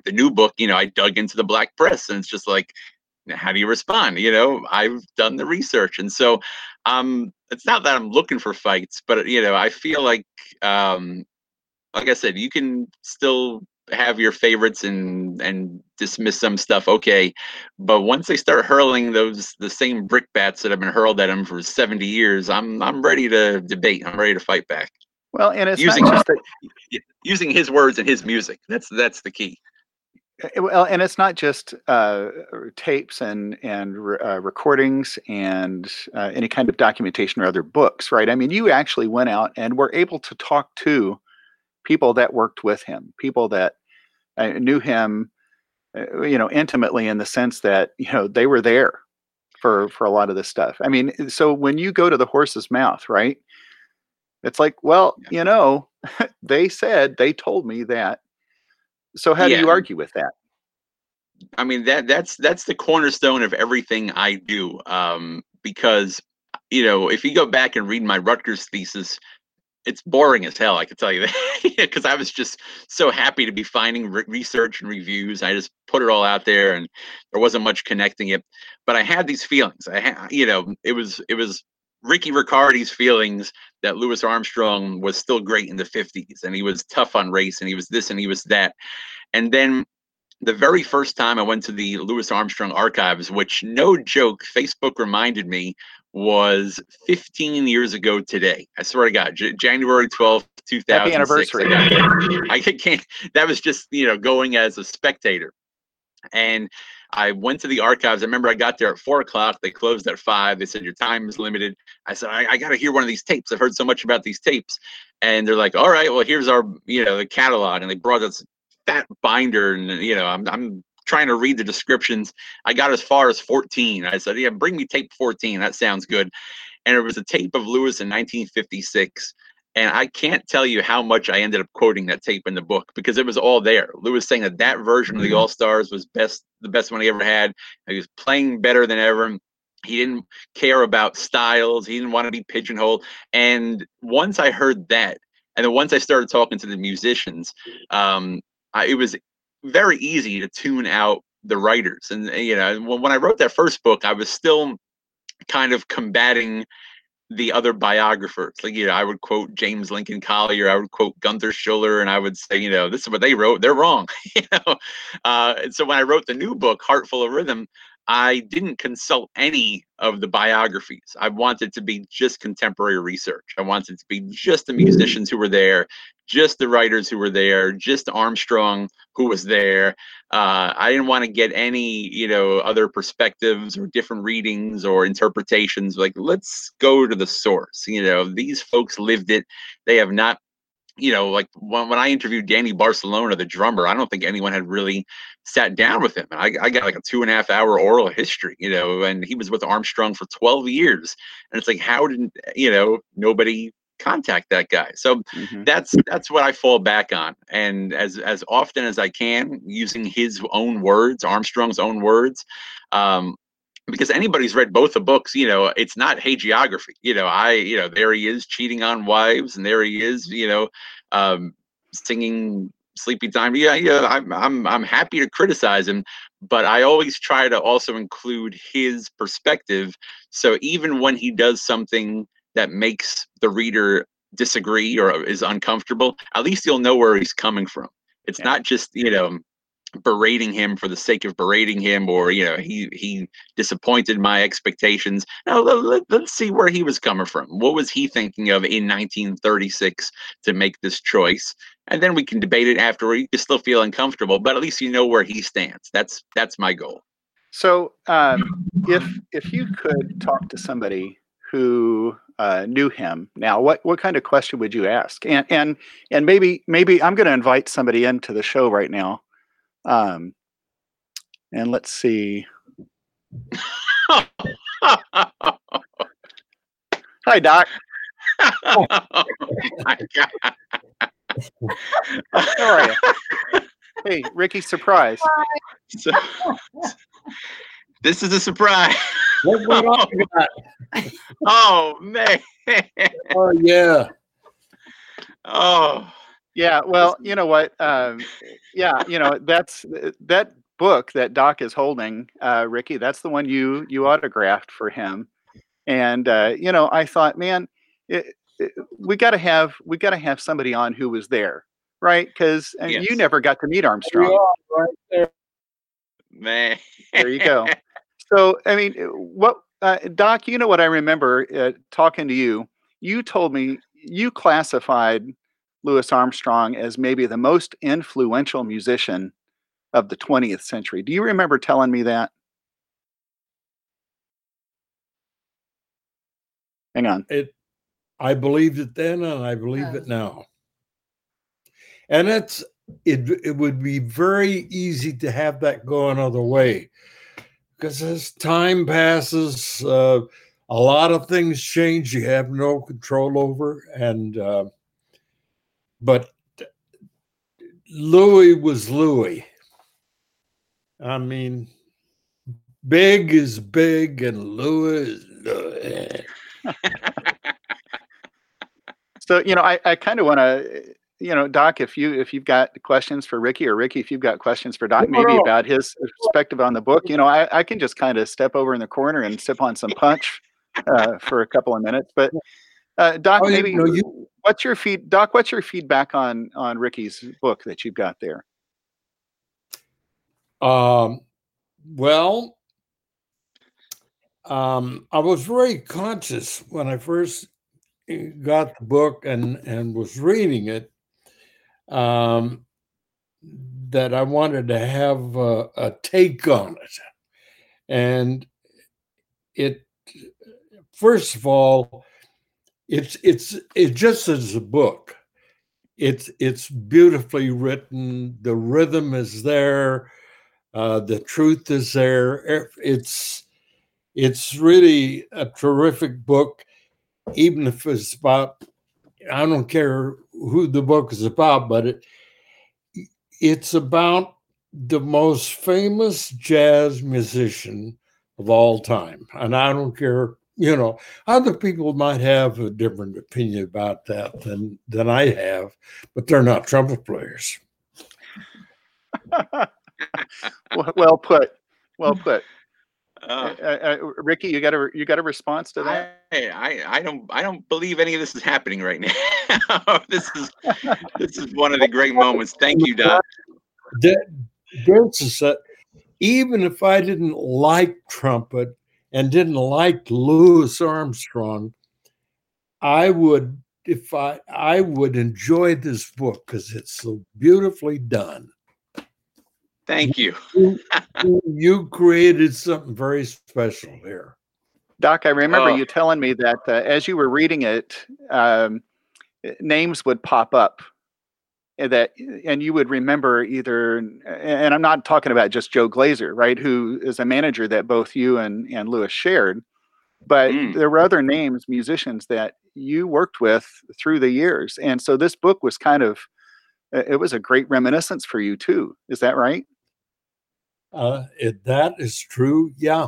the new book you know i dug into the black press and it's just like how do you respond? You know i've done the research. And so um it's not that i'm looking for fights but you know i feel like um like i said you can still have your favorites and and dismiss some stuff okay. But once they start hurling those the same brickbats that have been hurled at them for 70 years i'm i'm ready to debate i'm ready to fight back. Well and it's using just using his words and his music that's that's the key. Eh, well and it's not just uh, tapes and and uh, recordings and uh, any kind of documentation or other books right? I mean you actually went out and were able to talk to people that worked with him, people that uh, knew him, uh, you know, intimately in the sense that you know they were there for for a lot of this stuff. I mean, so when you go to the horse's mouth, right? It's like, well, you know, *laughs* they said they told me that. So how yeah. do you argue with that? I mean that that's that's the cornerstone of everything I do. Um, because you know, if you go back and read my Rutgers thesis, it's boring as hell. I can tell you that *laughs* because I was just so happy to be finding re- research and reviews. I just put it all out there, and there wasn't much connecting it. But I had these feelings. I, had, you know, it was it was Ricky Riccardi's feelings that Louis Armstrong was still great in the '50s, and he was tough on race, and he was this, and he was that. And then the very first time I went to the Louis Armstrong archives, which no joke, Facebook reminded me was 15 years ago today. I swear to God, J- January 12th, 2006. Happy anniversary. I can't, that was just, you know, going as a spectator. And I went to the archives. I remember I got there at four o'clock. They closed at five. They said, Your time is limited. I said, I, I got to hear one of these tapes. I've heard so much about these tapes. And they're like, All right, well, here's our, you know, the catalog. And they brought us fat binder. And, you know, I'm, I'm trying to read the descriptions. I got as far as 14. I said, Yeah, bring me tape 14. That sounds good. And it was a tape of Louis in 1956. And I can't tell you how much I ended up quoting that tape in the book because it was all there. Louis saying that that version of the mm-hmm. All Stars was best, the best one he ever had. He was playing better than ever. He didn't care about styles. He didn't want to be pigeonholed. And once I heard that, and then once I started talking to the musicians, um, I, it was very easy to tune out the writers. And you know, when I wrote that first book, I was still kind of combating the other biographers. Like, you know, I would quote James Lincoln Collier, I would quote Gunther Schuller, and I would say, you know, this is what they wrote. They're wrong. *laughs* you know, uh, and so when I wrote the new book, Heart Full of Rhythm, I didn't consult any of the biographies. I wanted to be just contemporary research. I wanted to be just the musicians who were there, just the writers who were there, just Armstrong who was there. Uh, I didn't want to get any, you know, other perspectives or different readings or interpretations. Like, let's go to the source. You know, these folks lived it. They have not you know, like when, when I interviewed Danny Barcelona, the drummer, I don't think anyone had really sat down with him. I, I got like a two and a half hour oral history, you know, and he was with Armstrong for 12 years. And it's like, how did, you know, nobody contact that guy? So mm-hmm. that's, that's what I fall back on. And as, as often as I can using his own words, Armstrong's own words, um, because anybody's read both the books, you know, it's not hagiography. You know, I, you know, there he is cheating on wives, and there he is, you know, um, singing sleepy time. Yeah, yeah, I'm I'm I'm happy to criticize him, but I always try to also include his perspective. So even when he does something that makes the reader disagree or is uncomfortable, at least you'll know where he's coming from. It's yeah. not just, you know, berating him for the sake of berating him or you know he he disappointed my expectations. Now let, us let, see where he was coming from. What was he thinking of in 1936 to make this choice? And then we can debate it after you still feel uncomfortable but at least you know where he stands. That's that's my goal. So um, if if you could talk to somebody who uh, knew him now what what kind of question would you ask and and and maybe maybe i'm going to invite somebody into the show right now um, and let's see. Hi, Doc. oh my God. How are you? Hey, Ricky, surprise. So, *laughs* this is a surprise. What, *laughs* oh, oh man. Oh yeah. Oh. Yeah, well, you know what? Um, yeah, you know that's that book that Doc is holding, uh, Ricky. That's the one you you autographed for him, and uh, you know I thought, man, it, it, we got to have we got to have somebody on who was there, right? Because uh, yes. you never got to meet Armstrong, right there. Man, there you go. So I mean, what uh, Doc? You know what I remember uh, talking to you. You told me you classified Louis Armstrong as maybe the most influential musician of the 20th century. Do you remember telling me that? Hang on. It I believed it then and I believe it now. And it's it it would be very easy to have that go another way. Because as time passes, uh, a lot of things change you have no control over. And uh, but Louis was Louis. I mean, big is big, and Louis is Louis. *laughs* so you know, I, I kind of want to, you know, Doc, if you if you've got questions for Ricky, or Ricky, if you've got questions for Doc, maybe about his perspective on the book, you know, I, I can just kind of step over in the corner and sip on some punch uh, for a couple of minutes. But uh, Doc, oh, maybe you know, you, what's your feed, Doc? What's your feedback on on Ricky's book that you've got there? Um, well, um, I was very conscious when I first eh, got the book and and was reading it. Um, that I wanted to have a, a take on it, and it first of all it's it's it just as a book. It's it's beautifully written. The rhythm is there. Uh, the truth is there. It's it's really a terrific book even if it's about i don't care who the book is about but it it's about the most famous jazz musician of all time and i don't care you know, other people might have a different opinion about that than than I have, but they're not trumpet players. *laughs* well put. Well put. Uh, uh, uh, Ricky, you got a you got a response to that? I, I, I don't I don't believe any of this is happening right now. *laughs* this is this is one of the great moments. Thank you, Doc. This is that even if I didn't like trumpet, and didn't like Louis Armstrong, I would if I I would enjoy this book because it's so beautifully done. Thank you. you, *laughs* you, created something very special here. Doc, I remember oh. you telling me that uh, as you were reading it, um, names would pop up that and you would remember either and i'm not talking about just joe glaser right who is a manager that both you and and louis shared but mm. there were other names musicians that you worked with through the years and so this book was kind of it was a great reminiscence for you too is that right uh, that is true yeah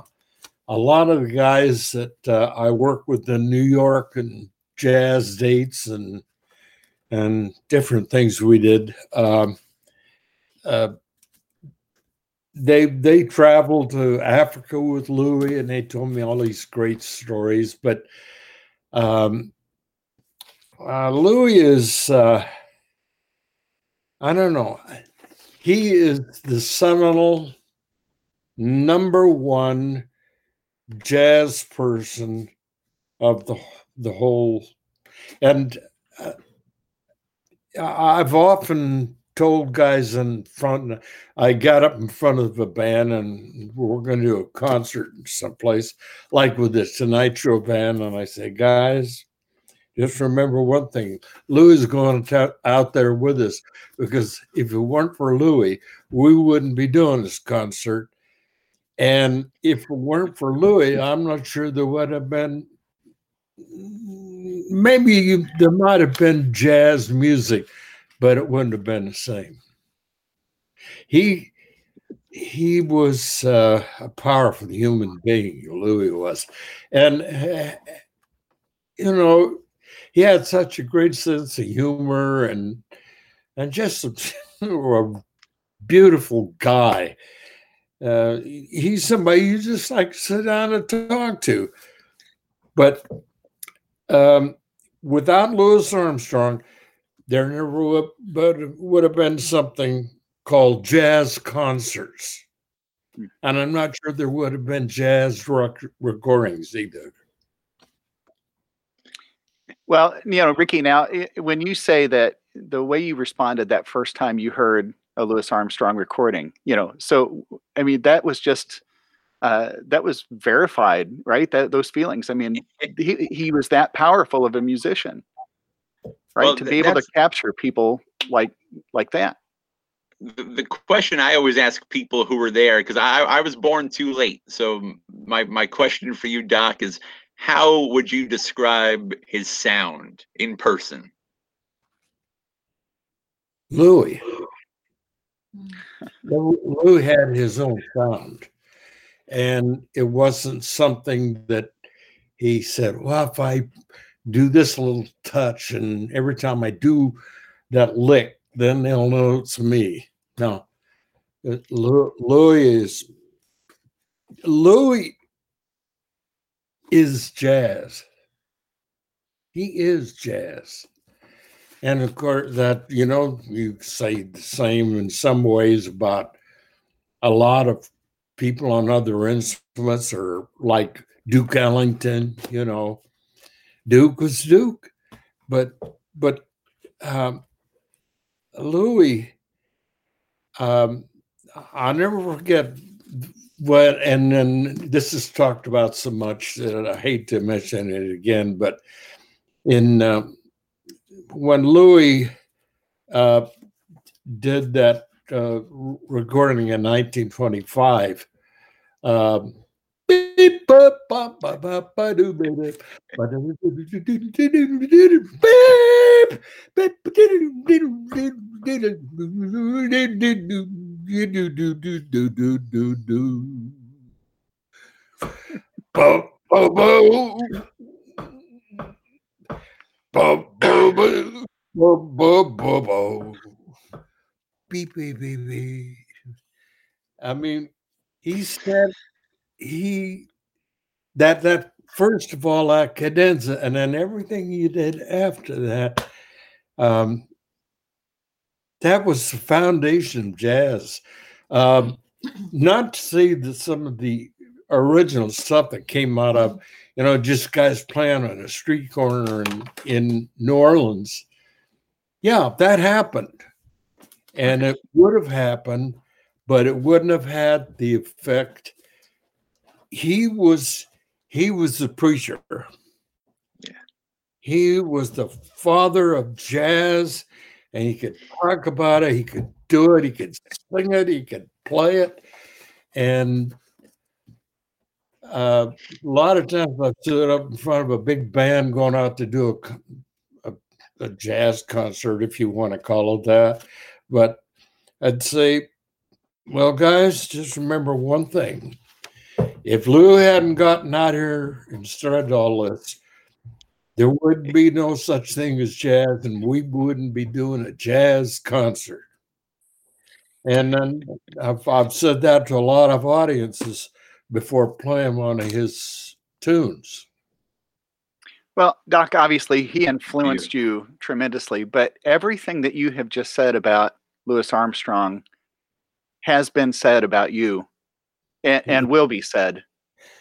a lot of the guys that uh, i work with in new york and jazz dates and and different things we did. Um, uh, they they traveled to Africa with Louis, and they told me all these great stories. But um, uh, Louis is uh, I don't know. He is the seminal number one jazz person of the the whole and uh, I've often told guys in front, I got up in front of a band and we're going to do a concert someplace, like with the Tonight Show band. And I say, guys, just remember one thing Louis is going to out there with us because if it weren't for Louis, we wouldn't be doing this concert. And if it weren't for Louis, I'm not sure there would have been maybe there might have been jazz music, but it wouldn't have been the same. He he was uh, a powerful human being. Louis was, and uh, you know, he had such a great sense of humor and and just a, a *laughs* beautiful guy. Uh, he's somebody you just like sit down and talk to. But um, without Louis Armstrong, there never would, would have been something called jazz concerts. Hmm. And I'm not sure there would have been jazz rock recordings either. Well, you know, Ricky, now when you say that the way you responded that first time you heard a Louis Armstrong recording, you know, so I mean, that was just uh, that was verified, right? That those feelings. I mean, *laughs* he he was that powerful of a musician, right? Well, to be able to capture people like like that. The, the question I always ask people who were there, because I I was born too late, so my my question for you, Doc, is how would you describe his sound in person? Louis. Louis had his own sound and it wasn't something that he said, well, if I do this little touch and every time I do that lick, then they'll know it's me. No, uh, Louis is Louis is jazz. He is jazz. And of course, that, you know, you say the same in some ways about a lot of people on other instruments or like Duke Ellington, you know, Duke was Duke, but but um, Louis, um, I'll never forget what, and then this is talked about so much that I hate to mention it again, but in uh, when Louis uh, did that uh, recording in 1925. Um, beep, beep, beep, beep. I mean, he said he that that first of all that cadenza, and then everything he did after that. Um, that was the foundation of jazz. Um, not to say that some of the original stuff that came out of, you know, just guys playing on a street corner in, in New Orleans. Yeah, that happened and it would have happened, but it wouldn't have had the effect. He was he was the preacher. Yeah. He was the father of jazz, and he could talk about it. He could do it. He could sing it. He could play it, and Uh, a lot of times I stood up in front of a big band going out to do a, a, a jazz concert, if you want to call it that. But I'd say, well, guys, just remember one thing. If Lou hadn't gotten out here and started all this, there would be no such thing as jazz, and we wouldn't be doing a jazz concert. And then I've, I've said that to a lot of audiences before playing one of his tunes. Well, Doc, obviously he influenced you tremendously, but everything that you have just said about Louis Armstrong has been said about you and, and will be said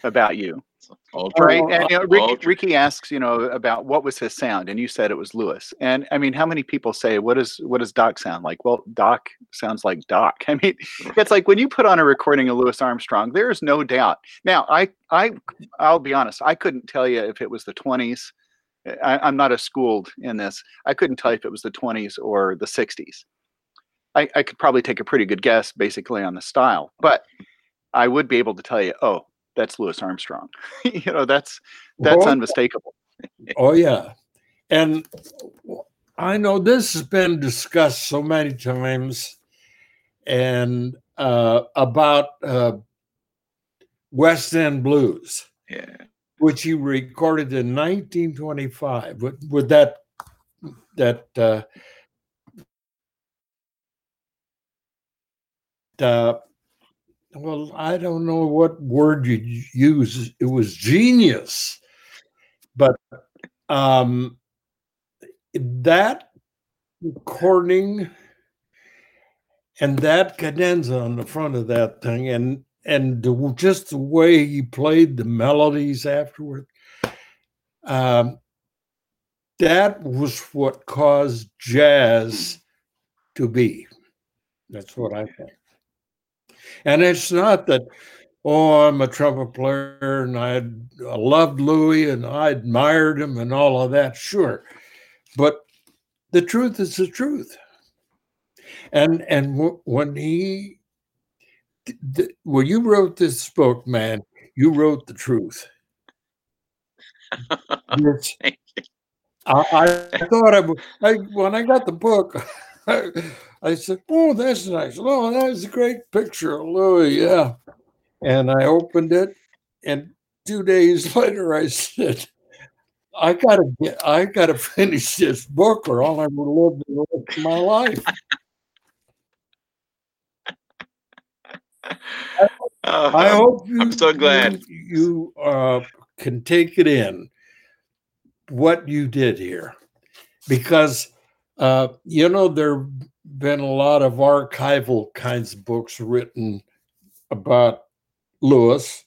about you. Ultra, Right. And you know, Ricky, Ricky asks, you know, about what was his sound, and you said it was Louis. And I mean, how many people say, "What does what does Doc sound like?" Well, Doc sounds like Doc. *laughs* I mean, it's like when you put on a recording of Louis Armstrong, there is no doubt. Now, I I I'll be honest, I couldn't tell you if it was the twenties. I, I'm not as schooled in this. I couldn't tell you if it was the twenties or the sixties. I, I could probably take a pretty good guess, basically, on the style, but I would be able to tell you, oh, that's Louis Armstrong. *laughs* you know, that's that's Oh, unmistakable. Oh yeah, and I know this has been discussed so many times, and uh, about uh, West End Blues, yeah. which he recorded in 1925. With, with that, that uh, uh, well, I don't know what word you use. It was genius, but um, that recording and that cadenza on the front of that thing, and and the, just the way he played the melodies afterward, um, that was what caused jazz to be. That's what I think. And it's not that, oh, I'm a trumpet player and I, I loved Louis and I admired him and all of that. Sure. But the truth is the truth. And and w- when he, th- th- when you wrote this book, man, you wrote the truth. *laughs* I, I thought I, I when I got the book, I, *laughs* I said, "Oh, that's nice. Oh, that's a great picture of Louis." Yeah, and I opened it, and two days *laughs* later, I said, "I gotta get, I gotta *laughs* finish this book, or all I'll never live the rest of my life." Uh, I hope you, I'm so glad. you, you uh, can take it in what you did here, because uh, you know there've been a lot of archival kinds of books written about Louis,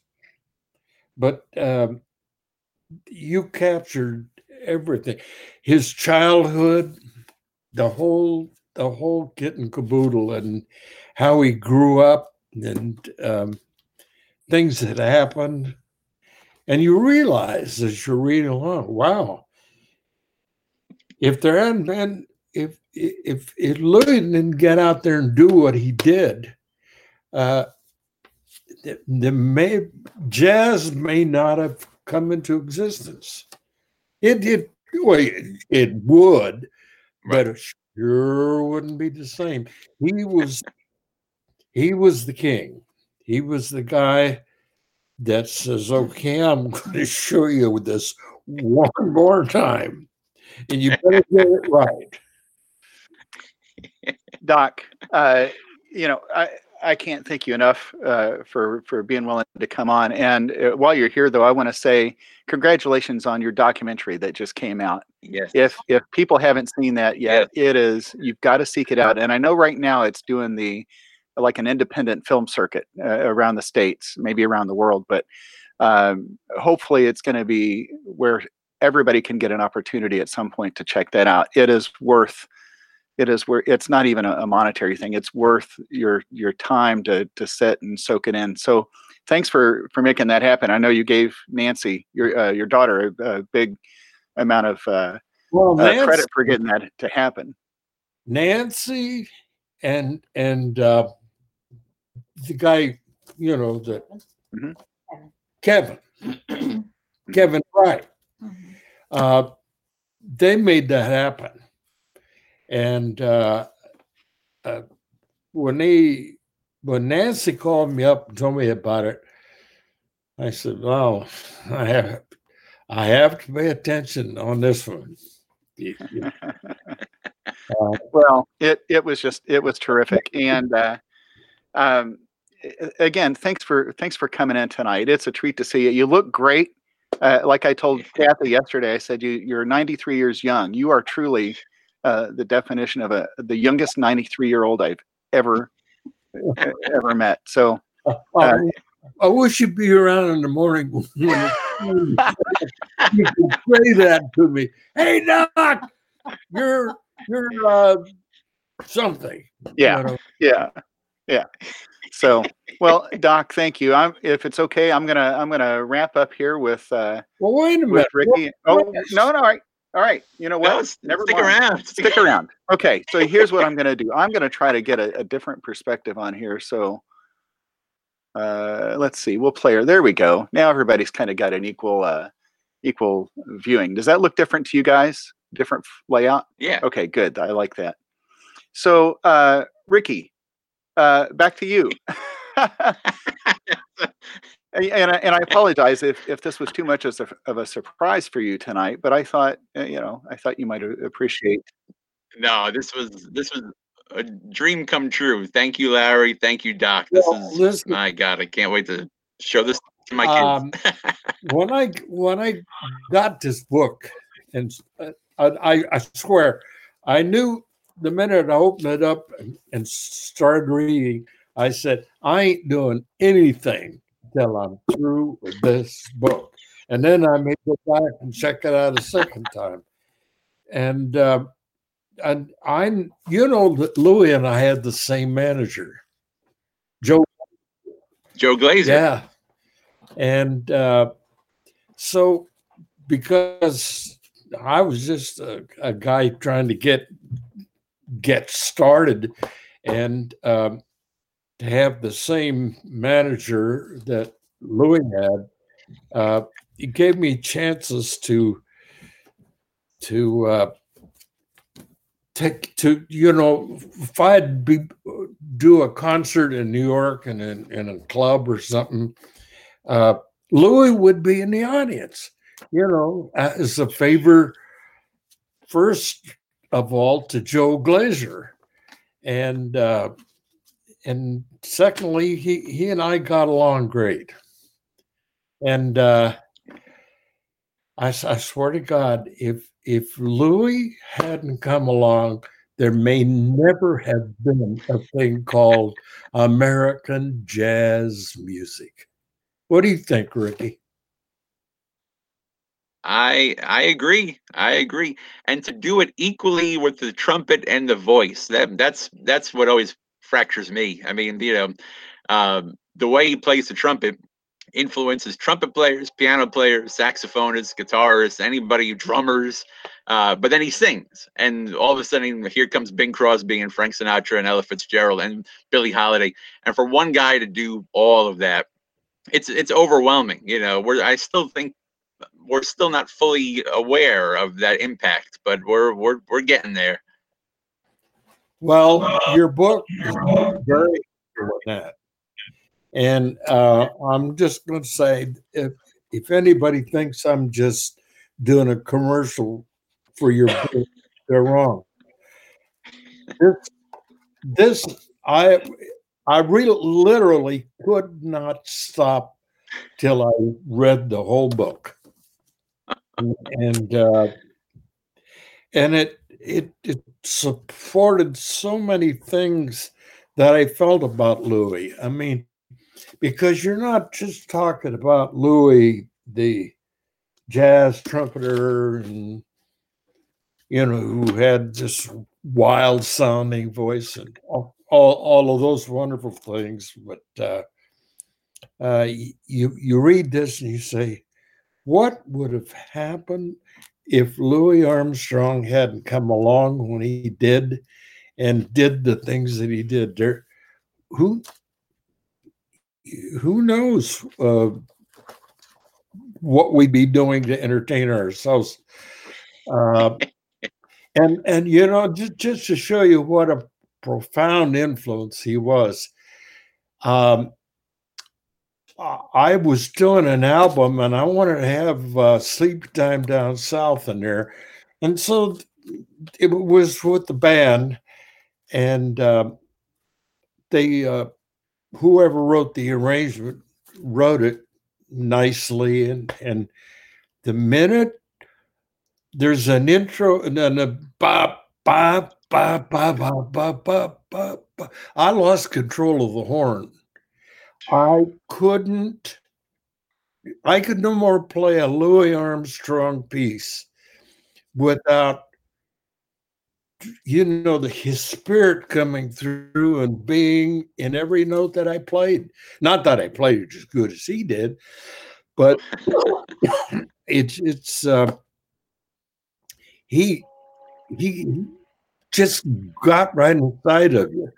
but um, you captured everything, his childhood, the whole the whole kit and caboodle, and how he grew up and um, things that happened. And you realize as you're reading along, wow, if there hadn't been, if if if Louis didn't get out there and do what he did, uh, the, the may jazz may not have come into existence. It it well, it, it would, but it sure wouldn't be the same. He was he was the king. He was the guy that says, "Okay, I'm *laughs* going to show you this one more time, and you better get it right." Doc, uh, you know, I, I can't thank you enough uh, for for being willing to come on. And uh, while you're here, though, I want to say congratulations on your documentary that just came out. Yes. If if people haven't seen that yet, it is you've got to seek it out. And I know right now it's doing the like an independent film circuit uh, around the states, maybe around the world, but um, hopefully it's going to be where everybody can get an opportunity at some point to check that out. It is worth it is where it's not even a, a monetary thing it's worth your your time to to sit and soak it in so thanks for for making that happen i know you gave nancy your uh, your daughter a, a big amount of uh, Well, uh, Nancy, credit for getting that to happen Nancy and and uh, the guy, you know, the Mhm. Kevin, Kevin Wright. Mhm. Uh, they made that happen. And uh, uh, when they, when Nancy called me up and told me about it, I said, "Well, I have, I have to pay attention on this one. uh, *laughs* well, it it was just it was terrific, *laughs* and uh, um, again, thanks for thanks for coming in tonight. It's a treat to see you. You look great. Uh, like I told Kathy yesterday, I said you you're 93 years young. You are truly uh, the definition of a the youngest 93 year old I've ever *laughs* ever met. So. Uh, I wish you'd be around in the morning when *laughs* you could say that to me. Hey, Doc, you're you're uh, something. Yeah, you know? yeah, yeah. So, well, Doc, thank you. I'm if it's okay, I'm gonna I'm gonna wrap up here with. uh Well, wait a minute, Ricky. What? Oh no, no, all right. All right. You know what? No, Never stick mind. around. *laughs* Stick around. Okay. So here's what I'm going to do. I'm going to try to get a, a, different perspective on here. So uh, let's see. We'll play her. There we go. Now everybody's kind of got an equal uh, equal viewing. Does that look different to you guys? Different layout? Yeah. Okay. Good. I like that. So uh, Ricky, uh, back to you. *laughs* *laughs* and I, and I *laughs* apologize if, if this was too much of a, of a surprise for you tonight, but I thought uh, you know I thought you might appreciate. No, this was this was a dream come true. Thank you, Larry. Thank you, Doc. This well, is listen, my God. I can't wait to show this to my kids. Um, when I when I got this book, and uh, I I swear I knew the minute I opened it up and, and started reading, I said I ain't doing anything till I'm through with this book. And then I may go back and check it out a second time. And uh, and I, you know, that Louis and I had the same manager, Joe. Joe Glaser. Yeah, and uh, so because I was just a, a, guy trying to get get started, and um, have the same manager that Louis had, uh, he gave me chances to to uh, take to you know if I'd be do a concert in New York and in, in a club or something, uh, Louis would be in the audience. You know, as a favor, first of all to Joe Glaser, and uh, and secondly, he he and I got along great. And uh, I, I swear to God, if if Louis hadn't come along, there may never have been a thing called American jazz music. What do you think, Ricky? I I agree. I agree. And to do it equally with the trumpet and the voice, that that's that's what always fractures me. I mean, you know, um, the way he plays the trumpet influences trumpet players, piano players, saxophonists, guitarists, anybody, drummers. Uh, but then he sings, and all of a sudden, here comes Bing Crosby and Frank Sinatra and Ella Fitzgerald and Billie Holiday. And for one guy to do all of that, it's it's overwhelming. You know, we're I still think we're still not fully aware of that impact, but we're we're we're getting there. Well, your book is very that. And uh, I'm just going to say if, if anybody thinks I'm just doing a commercial for your book, they're wrong. This, this I, I really literally could not stop till I read the whole book, and uh, and it it it supported so many things that I felt about Louis. I mean, because you're not just talking about Louis, the jazz trumpeter, and you know who had this wild sounding voice and all, all, all of those wonderful things. But uh, uh, you you read this and you say, what would have happened if Louis Armstrong hadn't come along when he did and did the things that he did there, who who knows uh, what we'd be doing to entertain ourselves. Uh, *laughs* and and you know just just to show you what a profound influence he was. Um, I was doing an album and I wanted to have uh, Sleep Time Down South in there. And so it was with the band, and uh, they, uh, whoever wrote the arrangement, wrote it nicely. And, and the minute there's an intro and then a ba, ba, ba, ba, ba, ba, ba, ba, ba, I lost control of the horn I couldn't, I could no more play a Louis Armstrong piece without, you know, the, his spirit coming through and being in every note that I played. Not that I played as good as he did, but *laughs* it's, it's, uh, he, he just got right inside of you.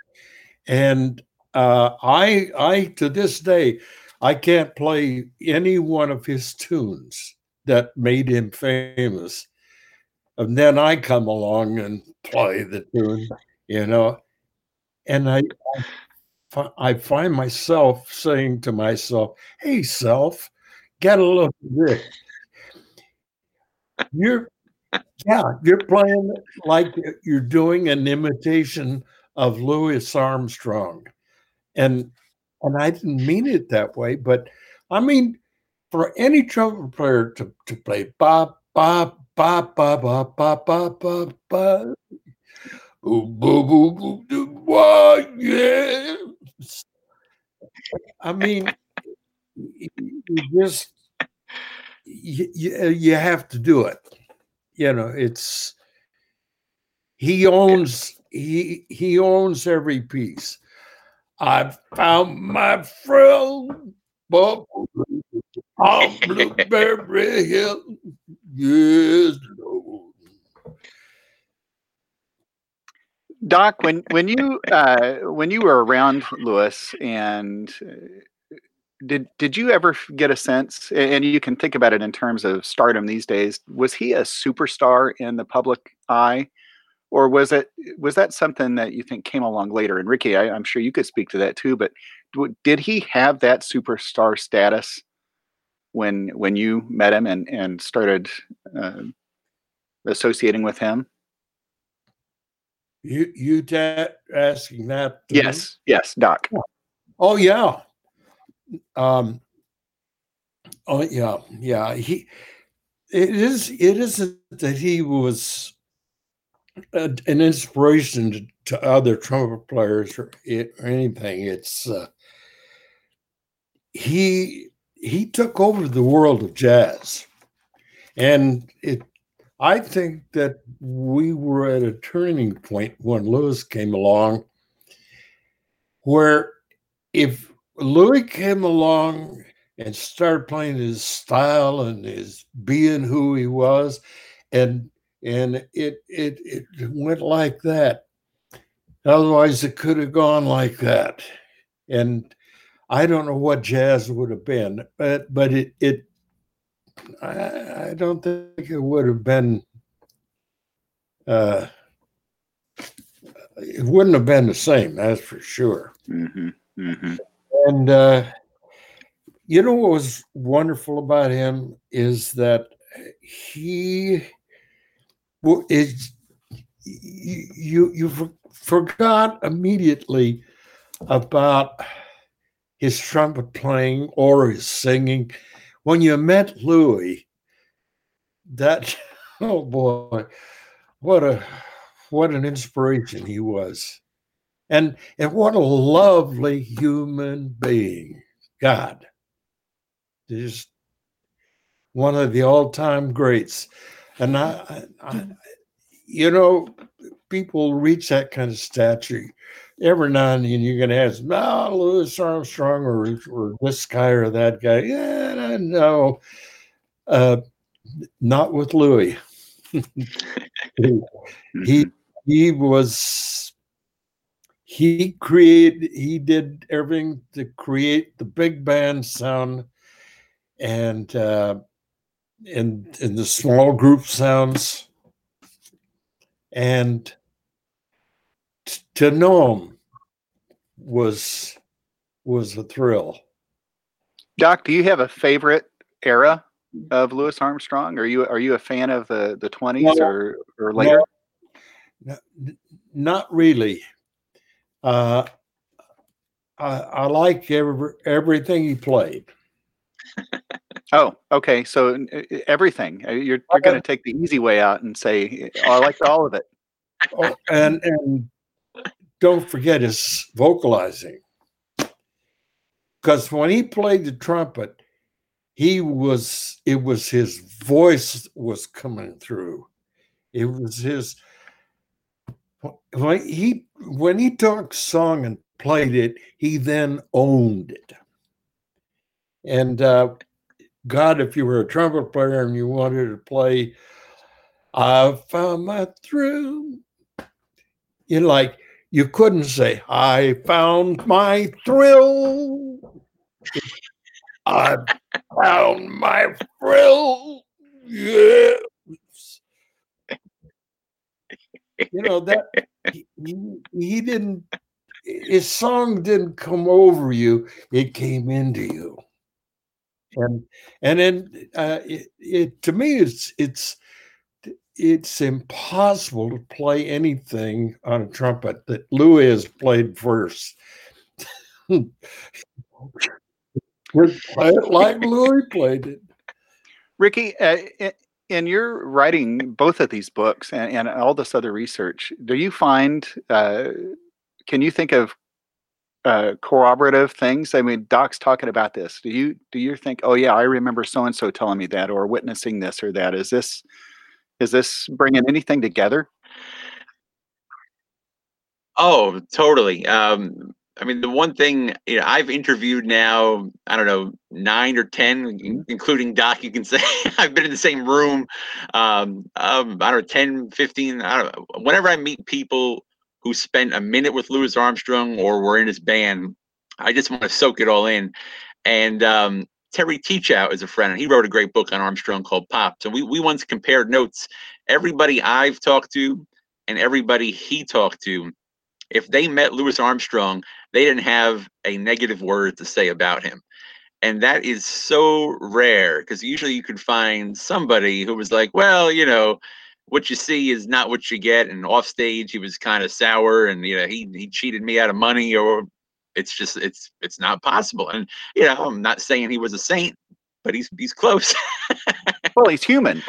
And uh, I I to this day I can't play any one of his tunes that made him famous. And then I come along and play the tune, you know, and I I find myself saying to myself, "Hey, self, get a look at this. You're yeah, you're playing like you're doing an imitation of Louis Armstrong." And and I didn't mean it that way, but I mean for any trumpet player to, to play ba ba ba ba ba ba ba ba ba ooh, boo, boo, boo, wah, yeah. I mean, you just you, you, uh, you have to do it. You know, it's he owns he he owns every piece. I found my friend on *laughs* Blueberry Hill. Yes, Lord. Doc, when when you uh, when you were around Louis, and uh, did did you ever get a sense? And you can think about it in terms of stardom these days. Was he a superstar in the public eye? Or was it was that something that you think came along later? And Ricky, I, am sure you could speak to that too. But did he have that superstar status when when you met him and and started uh, associating with him? You you ta- asking that? Yes, me? yes, Doc. Oh yeah. Um. Oh yeah, yeah. He. It is. It isn't that he was an inspiration to, to, other trumpet players or, it, or anything. It's uh, he he took over the world of jazz, and it. I think that we were at a turning point when Louis came along, where if Louis came along and started playing his style and his being who he was, and and it it it went like that. Otherwise, it could have gone like that, and I don't know what jazz would have been, but but it it I, I don't think it would have been. Uh, it wouldn't have been the same, that's for sure. Mm-hmm. Mm-hmm. And uh, you know what was wonderful about him is that he well, it's you you forgot immediately about his trumpet playing or his singing. When you met Louis, that *laughs* oh boy, what a what an inspiration he was. And and what a lovely human being. God. Just one of the all-time greats. And I, I, you know, people reach that kind of stature. Every now and then you're going to ask, oh, Louis Armstrong or, or this guy or that guy. Yeah, no, uh, not with Louis. he, *laughs* he he was he created he did everything to create the big band sound and uh, in in the small group sounds and t- to know him was was a thrill Doc, do you have a favorite era of Louis Armstrong? Are you are you a fan of the the twenties no, or or later? No, not really. Uh, I, I like every, everything he played. *laughs* oh, okay. So everything uh, you're, you're going to take the easy way out and say oh, I like all of it. Oh, and and don't forget his vocalizing because when he played the trumpet, he was it was his voice was coming through. It was his when he when he talked song and played it, he then owned it. And uh, God, if you were a trumpet player and you wanted to play, I found my thrill. You like you couldn't say, I found my thrill. I found my thrill. Yes. You know, that he, he didn't, his song didn't come over you, it came into you. And, and then uh, it, it, to me, it's, it's, it's impossible to play anything on a trumpet that Louis has played first. like Louis played it. Ricky, uh, in your writing both of these books and, and all this other research, do you find, uh, can you think of uh, corroborative things? I mean, Doc's talking about this. Do you do you think, oh yeah, I remember so and so telling me that, or witnessing this or that? Is this is this bringing anything together? Oh, totally. Um, I mean, the one thing you know, I've interviewed now, I don't know, nine or 10, mm-hmm. including Doc, you can say *laughs* I've been in the same room. Um, um, I don't know, 10, 15, I don't know. Whenever I meet people who spent a minute with Louis Armstrong or were in his band, I just want to soak it all in. And um, Terry Teachout is a friend, and he wrote a great book on Armstrong called Pops. And we, we once compared notes. Everybody I've talked to and everybody he talked to if they met Louis Armstrong, they didn't have a negative word to say about him. And that is so rare because usually you could find somebody who was like, well, you know, what you see is not what you get. And off stage, he was kind of sour and, you know, he, he cheated me out of money or it's just, it's, it's not possible. And, you know, I'm not saying he was a saint, but he's, he's close. *laughs* well, he's human,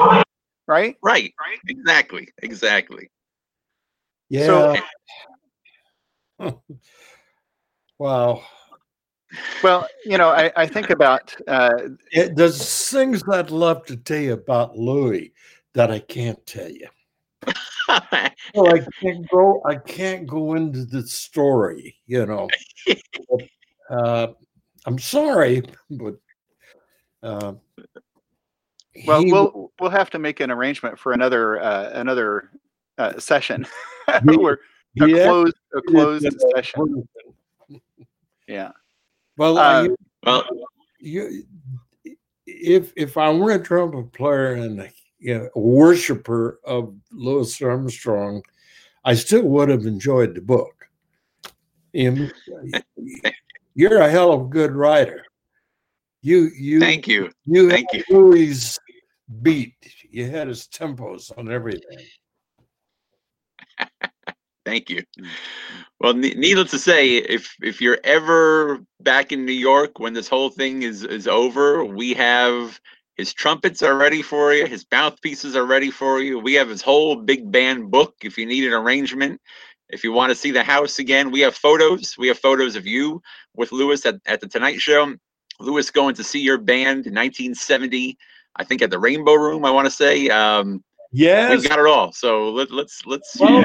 right? Right. Right. Exactly. Exactly. Yeah. So, *laughs* wow. Well, you know, I, I think about uh, it, there's things I'd love to tell you about Louis that I can't tell you. *laughs* well, I can't go. I can't go into the story. You know, but, *laughs* uh, I'm sorry, but uh, well, he, we'll we'll have to make an arrangement for another uh, another uh, session *laughs* where a yeah. closed a closed session. Yeah. Well, uh, you, well, you, if if I were a trumpet player and you know, a worshiper of Louis Armstrong, I still would have enjoyed the book. *laughs* you're a hell of a good writer. You you thank you. You thank you. Louis beat. You had his tempos on everything. *laughs* Thank you. Well, needless to say, if if you're ever back in New York when this whole thing is is over, we have his trumpets are ready for you. His mouthpieces are ready for you. We have his whole big band book. If you need an arrangement, if you want to see the house again, we have photos. We have photos of you with Louis at, at the Tonight Show. Louis going to see your band in 1970, I think at the Rainbow Room. I want to say. Um, yes, we've got it all. So let, let's let's. Well,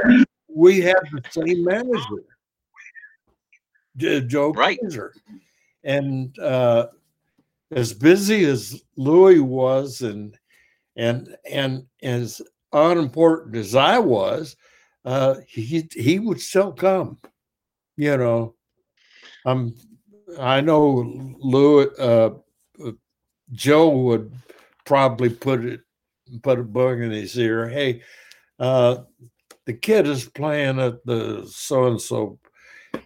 we have the same manager, Joe right. Glaser. And uh, as busy as Louis was and and and as unimportant as I was, uh, he he would still come. You know, um, I know Louis uh, Joe would probably put it put a bug in his ear. Hey, uh, the kid is playing at the so and so.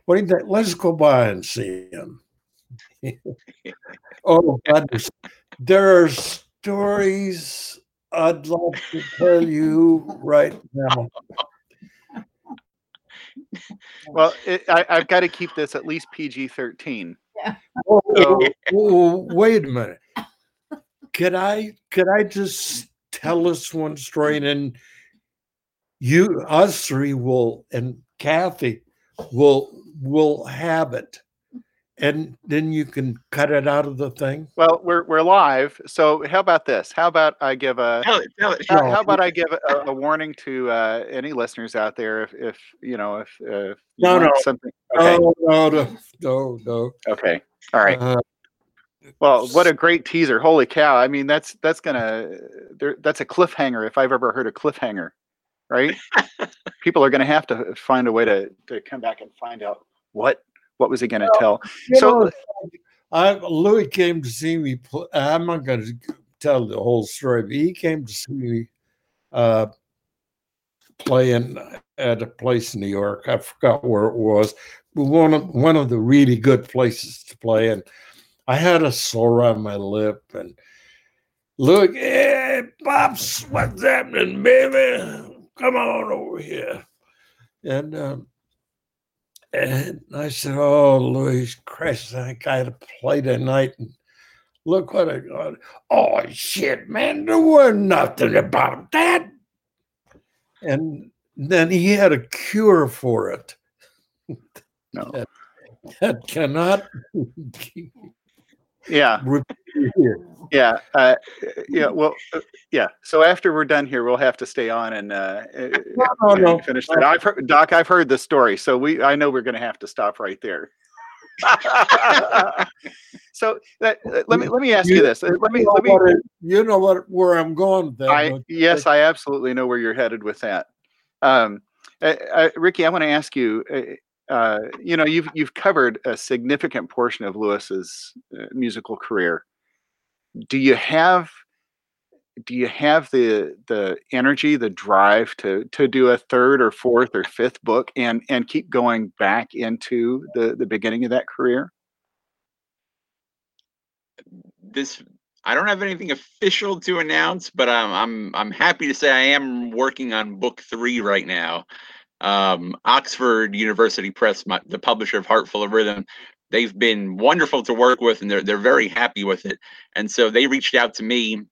What do you think? Let's go by and see him. *laughs* oh, goodness. there are stories I'd love to tell you right now. *laughs* Well, it, I, have got to keep this at least PG 13. Yeah. Oh, so, oh, oh, wait a minute. Could I could I just tell us one story and then you us three will and Kathy will will have it and then you can cut it out of the thing. Well, we're we're live, so how about this? How about I give a tell it, tell it. How, how about I give a, a warning to uh, any listeners out there if if you know if, if you no no something okay. no no no no okay all right. Uh, well, what a great teaser! Holy cow! I mean, that's that's gonna there, that's a cliffhanger if I've ever heard a cliffhanger, right? *laughs* People are gonna have to find a way to to come back and find out what what was he going to tell? So know, I, Louis came to see me. I'm not going to tell the whole story, but he came to see me uh, playing at a place in New York. I forgot where it was, but one of one of the really good places to play. And I had a sore on my lip, and look, hey, pops, what's happening, baby? Come on over here. And um, and I said, Oh, Louis Christ, I got to play tonight. And look what I got. Oh, shit, man, there was nothing about that. And then he had a cure for it. No. that, *laughs* that cannot. Yeah. Yeah. Uh, yeah. Well, uh, yeah. So after we're done here, we'll have to stay on and uh, no, no, no. finish that. I've heard, Doc, I've heard the story, so we I know we're going to have to stop right there. *laughs* so that, uh, let me let me ask you, you this. Uh, let me let me. It, you know what where I'm going that. I, yes, I absolutely know where you're headed with that. Um, uh, Ricky, I want to ask you. Uh, you know, you've you've covered a significant portion of Louis's musical career. Do you have do you have the the energy the drive to to do a third or fourth or fifth book and and keep going back into the the beginning of that career? This i don't have anything official to announce but i'm i'm i'm happy to say i am working on book three right now um, oxford university press my, the publisher of heart full of rhythm they've been wonderful to work with and they're, they're very happy with it. And so they reached out to me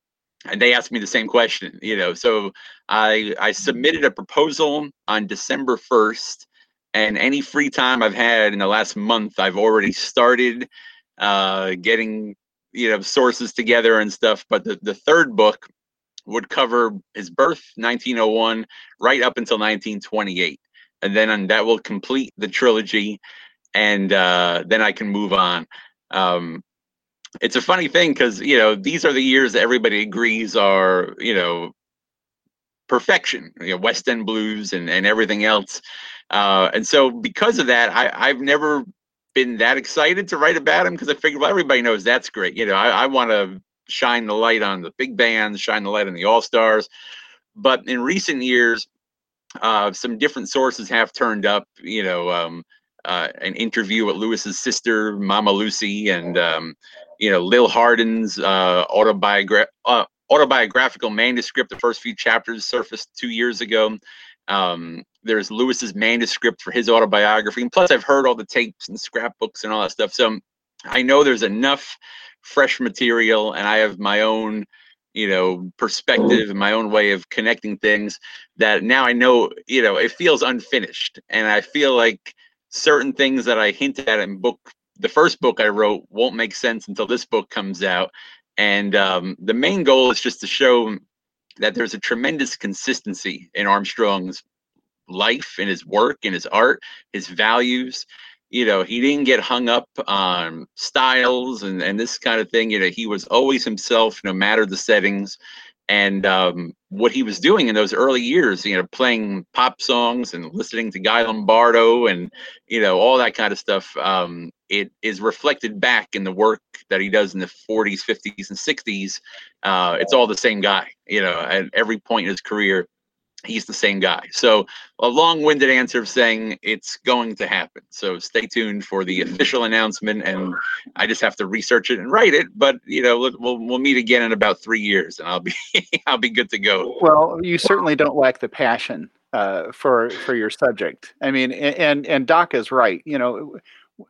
and they asked me the same question you know. So i i submitted a proposal on december 1st and any free time i've had in the last month i've already started uh, getting you know sources together and stuff. But the, the third book would cover his birth 1901 right up until 1928 and then that will complete the trilogy and uh, then I can move on. Um, it's a funny thing because you know these are the years that everybody agrees are you know perfection, you know, West End blues and and everything else. Uh, and so because of that, I I've never been that excited to write about him because I figured well everybody knows that's great. You know I, I want to shine the light on the big bands, shine the light on the all stars. But in recent years, uh, some different sources have turned up. You know, um, uh, an interview with Louis's sister, Mama Lucy, and um, you know Lil Hardin's uh, autobiogra- uh, autobiographical manuscript. The first few chapters surfaced two years ago. Um, there's Louis's manuscript for his autobiography, and plus I've heard all the tapes and scrapbooks and all that stuff. So I know there's enough fresh material, and I have my own you know perspective and my own way of connecting things that now i know you know it feels unfinished and i feel like certain things that I hinted at in book the first book I wrote won't make sense until this book comes out. And um, the main goal is just to show that there's a tremendous consistency in Armstrong's life, in his work, in his art, his values. You know, he didn't get hung up on styles and, and this kind of thing. You know, he was always himself, no matter the settings and um, what he was doing in those early years, you know, playing pop songs and listening to Guy Lombardo and you know all that kind of stuff. Um, it is reflected back in the work that he does in the 40s, 50s, and 60s. Uh, it's all the same guy, you know, at every point in his career. He's the same guy. So a long-winded answer of saying it's going to happen. So stay tuned for the official announcement, and I just have to research it and write it. But you know, we'll we'll meet again in about three years, and I'll be *laughs* I'll be good to go. Well, you certainly don't lack the passion uh, for for your subject. I mean, and and Doc is right. You know,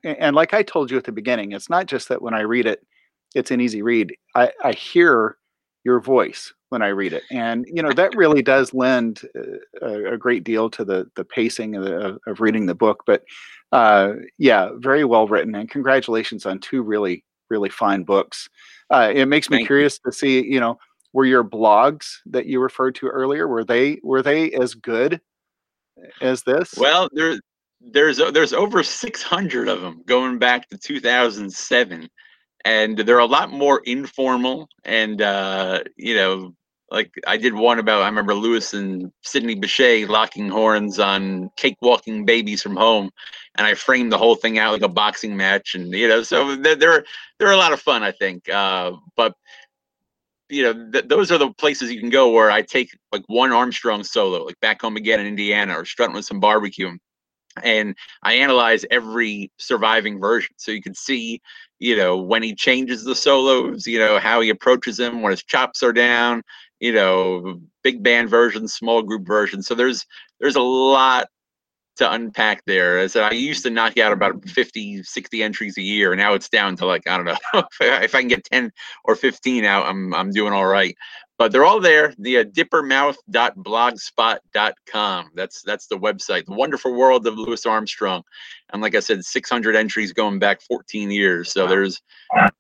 and like I told you at the beginning, it's not just that when I read it, it's an easy read. I, I hear your voice when I read it, and you know that really does lend uh, a, a great deal to the the pacing of, the, of reading the book. But uh, yeah, very well written, and congratulations on two really really fine books. Uh, it makes me Thank curious you. to see, you know, were your blogs that you referred to earlier were they were they as good as this? Well, there there's there's over 600 of them going back to 2007 and they're a lot more informal and uh you know like I did one about I remember Louis and Sidney Bechet locking horns on cakewalking babies from home, and I framed the whole thing out like a boxing match, and you know, so they're they're, they're a lot of fun, I think. Uh, but you know, th- those are the places you can go where I take like one Armstrong solo, like back home again in Indiana, or strutting with some barbecue, and I analyze every surviving version, so you can see, you know, when he changes the solos, you know, how he approaches them when his chops are down, you know, big band versions, small group versions. So there's there's a lot to unpack there. As I used to knock out about mm-hmm. 50, 60 entries a year, and now it's down to like I don't know *laughs* if I can get 10 or 15 out, I'm I'm doing all right. But they're all there. The uh, dippermouth.blogspot.com. That's that's the website. The Wonderful World of Louis Armstrong. And like I said, 600 entries going back 14 years. So there's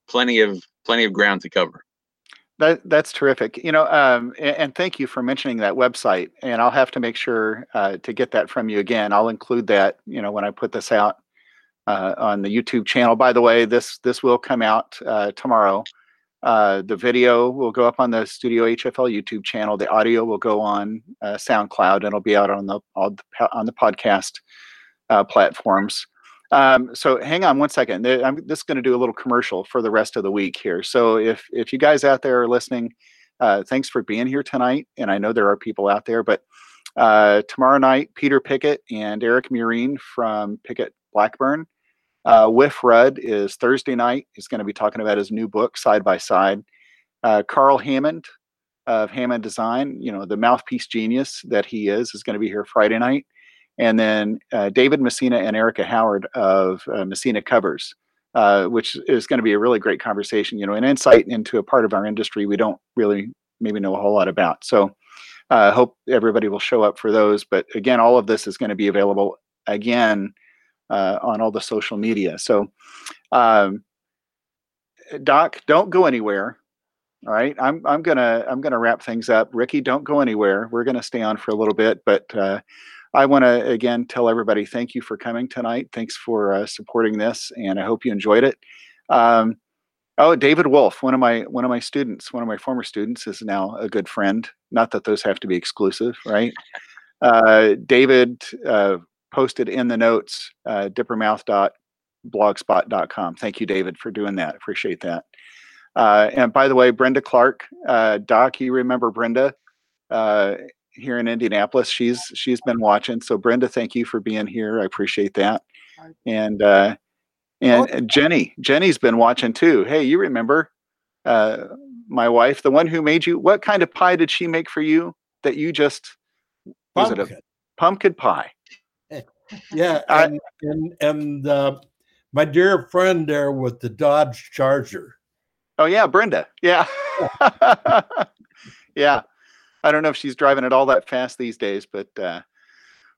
plenty of plenty of ground to cover. That that's terrific. You know, um, and, and, thank you for mentioning that website. And I'll have to make sure uh, to get that from you again. I'll include that. You know, when I put this out uh, on the YouTube channel. By the way, this this will come out uh, tomorrow. Uh, the video will go up on the Studio HFL YouTube channel. The audio will go on uh, SoundCloud, and it'll be out on the on the podcast uh, platforms. Um, so hang on one second. I'm just going to do a little commercial for the rest of the week here. So if if you guys out there are listening, uh, thanks for being here tonight. And I know there are people out there, but uh, tomorrow night, Peter Pickett and Eric Murine from Pickett Blackburn. Uh, Wiff Rudd is Thursday night. He's going to be talking about his new book, Side by Side. Uh, Carl Hammond of Hammond Design, you know, the mouthpiece genius that he is, is going to be here Friday night and then uh, David Messina and Erica Howard of uh, Messina Covers, uh, which is going to be a really great conversation. You know, an insight into a part of our industry we don't really maybe know a whole lot about. So I uh, hope everybody will show up for those. But again, all of this is going to be available again uh, on all the social media. So, um, Doc, don't go anywhere. All right, I'm I'm gonna I'm gonna wrap things up. Ricky, don't go anywhere. We're gonna stay on for a little bit, but uh, I want to again tell everybody thank you for coming tonight. Thanks for uh, supporting this, and I hope you enjoyed it. Um, oh, David Wolf, one of my one of my students, one of my former students, is now a good friend. Not that those have to be exclusive, right? Uh, David uh, posted in the notes uh, dippermouth.blogspot.com. Thank you, David, for doing that. Appreciate that. Uh, and by the way, Brenda Clark, uh, Doc, you remember Brenda? Uh, here in Indianapolis. She's she's been watching. So Brenda, thank you for being here. I appreciate that. And uh, and oh. Jenny, Jenny's been watching too. Hey, you remember uh, my wife, the one who made you? What kind of pie did she make for you that you just pumpkin. was it a pumpkin pie? Yeah, *laughs* and and, and uh, my dear friend there with the Dodge Charger. Oh yeah, Brenda. Yeah. *laughs* yeah. I don't know if she's driving it all that fast these days, but uh,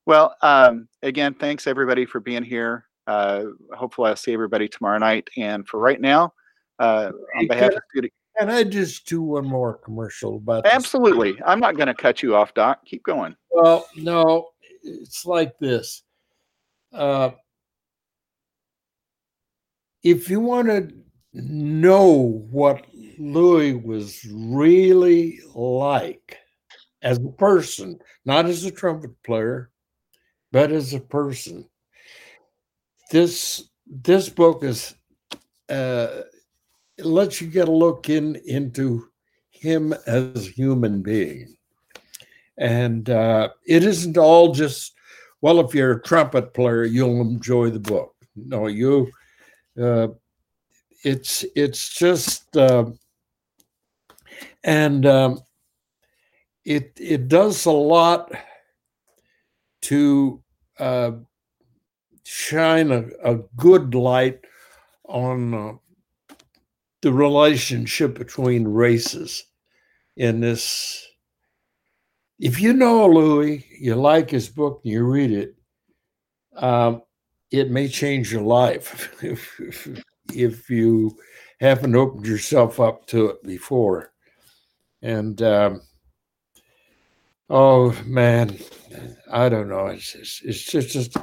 well, um, again, thanks everybody for being here. Uh, hopefully, I'll see everybody tomorrow night. And for right now, uh, on behalf of Studio, can I just do one more commercial about? Absolutely, this? I'm not going to cut you off, Doc. Keep going. Well, no, it's like this. Uh, if you want to know what Louis was really like, as a person, not as a trumpet player, but as a person. This this book is uh, lets you get a look in into him as a human being, and uh, it isn't all just well. If you're a trumpet player, you'll enjoy the book. No, you. Uh, it's it's just uh, and um, it it does a lot to uh, shine a, a, good light on uh, the relationship between races in this. If you know Louis, you like his book, and you read it, um, it may change your life *laughs* if you haven't opened yourself up to it before. And um, oh man, I don't know. It's just, it's just, just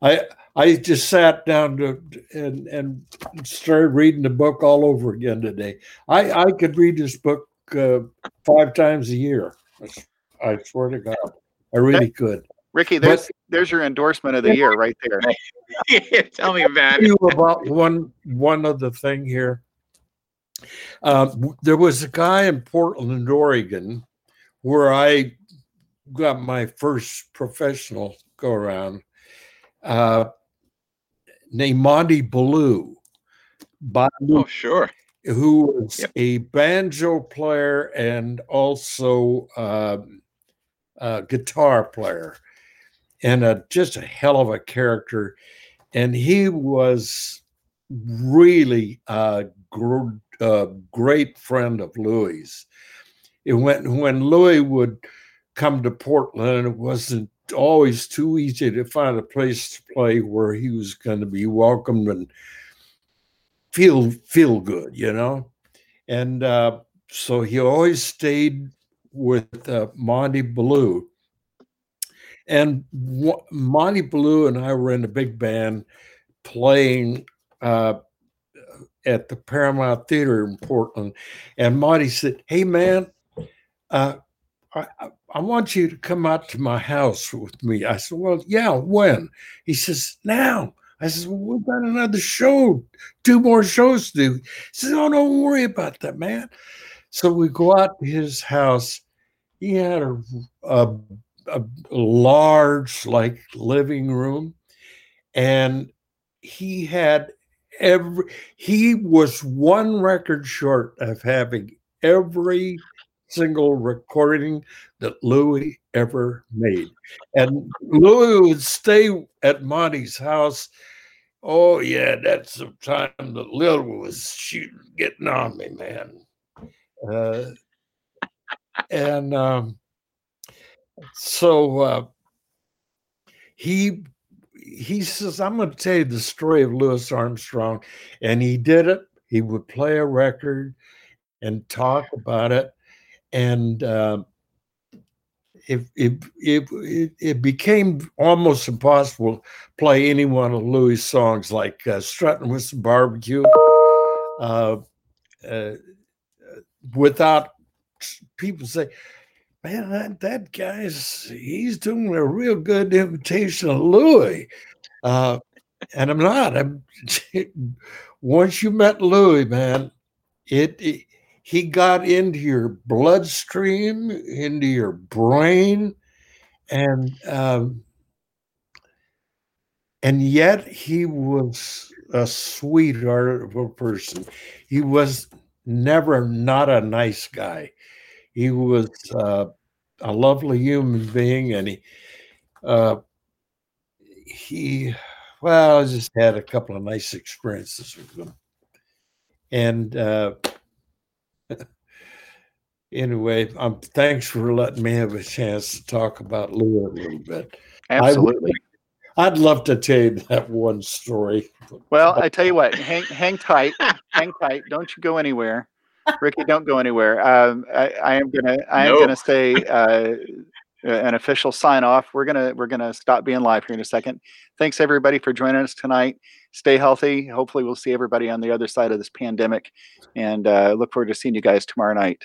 I I just sat down to and and started reading the book all over again today. I I could read this book uh, five times a year. I swear to God, I really could. Ricky, there's but, there's your endorsement of the year right there. *laughs* Tell me about it. about one one other thing here. Uh, there was a guy in Portland, Oregon, where I got my first professional go around, uh, named Monty Ballou. oh, sure. Who was yep. a banjo player and also uh, guitar player, and a, just a hell of a character. And he was really a gr- great friend of Louis. It went when Louis would come to Portland, it wasn't always too easy to find a place to play where he was going to be welcomed and feel feel good, you know. And uh, so he always stayed with uh, Monty Ballou. And w- Monty Ballou and I were in a big band playing uh, at the Paramount Theater in Portland. And Monty said, Hey, man, uh, I, I want you to come out to my house with me. I said, Well, yeah, when? He says, Now. I said, Well, we've got another show, two more shows to do. He says, Oh, don't worry about that, man. So we go out to his house. He had a, a, a large, like, living room, and he had every he was one record short of having every single recording that Louis ever made. And Louis would stay at Monty's house. Oh yeah, that's the time that Lil was shooting, getting on me, man. Uh, and um, so uh, he he says, I'm going to tell you the story of Louis Armstrong. And he did it. He would play a record and talk about it. And uh, it, it, it, it, became almost impossible to play any one of Louis' songs like uh, Strutting with some Barbecue uh, uh, without people say, man, that, that guy's he's doing a real good imitation of Louis. Uh, and I'm not. I'm *laughs* once you met Louis, man, it, it he got into your bloodstream, into your brain, and um, and yet he was a sweetheart of a person. He was never not a nice guy. He was uh, a lovely human being, and he uh, he well, I just had a couple of nice experiences with him, and uh, *laughs* anyway, um, thanks for letting me have a chance to talk about Lou a little bit. Absolutely. I would, love to tell you that one story. Well, I tell you what, hang hang tight, hang tight. Don't you go anywhere. Ricky, don't go anywhere. Um, I, I, am gonna I am gonna say uh, an official sign off. We're gonna we're gonna stop being live here in a second. Thanks everybody for joining us tonight. Stay healthy. Hopefully, we'll see everybody on the other side of this pandemic, and uh, look forward to seeing you guys tomorrow night.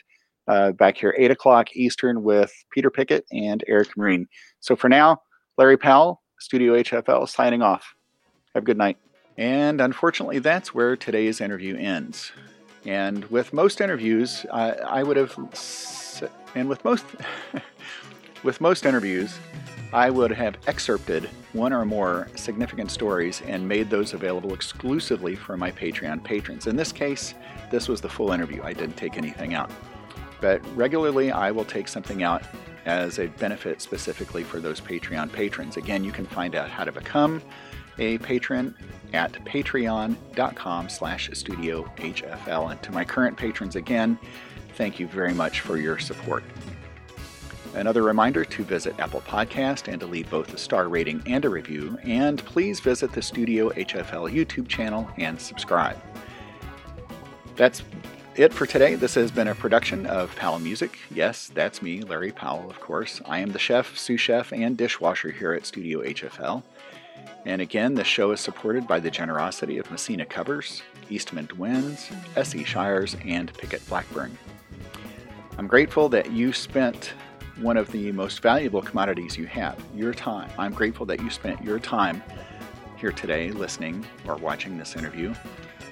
Uh, back here, eight o'clock Eastern, with Peter Pickett and Eric Marine. So for now, Larry Powell, Studio HFL, signing off. Have a good night. And unfortunately, that's where today's interview ends. And with most interviews, I would have, and with most, *laughs* With most interviews, I would have excerpted one or more significant stories and made those available exclusively for my Patreon patrons. In this case, this was the full interview. I didn't take anything out. But regularly, I will take something out as a benefit specifically for those Patreon patrons. Again, you can find out how to become a patron at patreon.com slash studio HFL. And to my current patrons again, thank you very much for your support. Another reminder to visit Apple Podcast and to leave both a star rating and a review. And please visit the Studio HFL YouTube channel and subscribe. That's it for today. This has been a production of Powell Music. Yes, that's me, Larry Powell, of course. I am the chef, sous chef, and dishwasher here at Studio HFL. And again, this show is supported by the generosity of Messina Covers, Eastman Winds, S.E. Shires, and Pickett Blackburn. I'm grateful that you spent one of the most valuable commodities you have, your time. I'm grateful that you spent your time here today listening or watching this interview.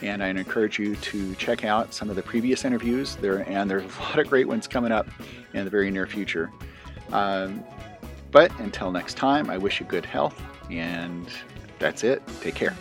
And I encourage you to check out some of the previous interviews there, and there's a lot of great ones coming up in the very near future. Um, but until next time, I wish you good health, and that's it. Take care.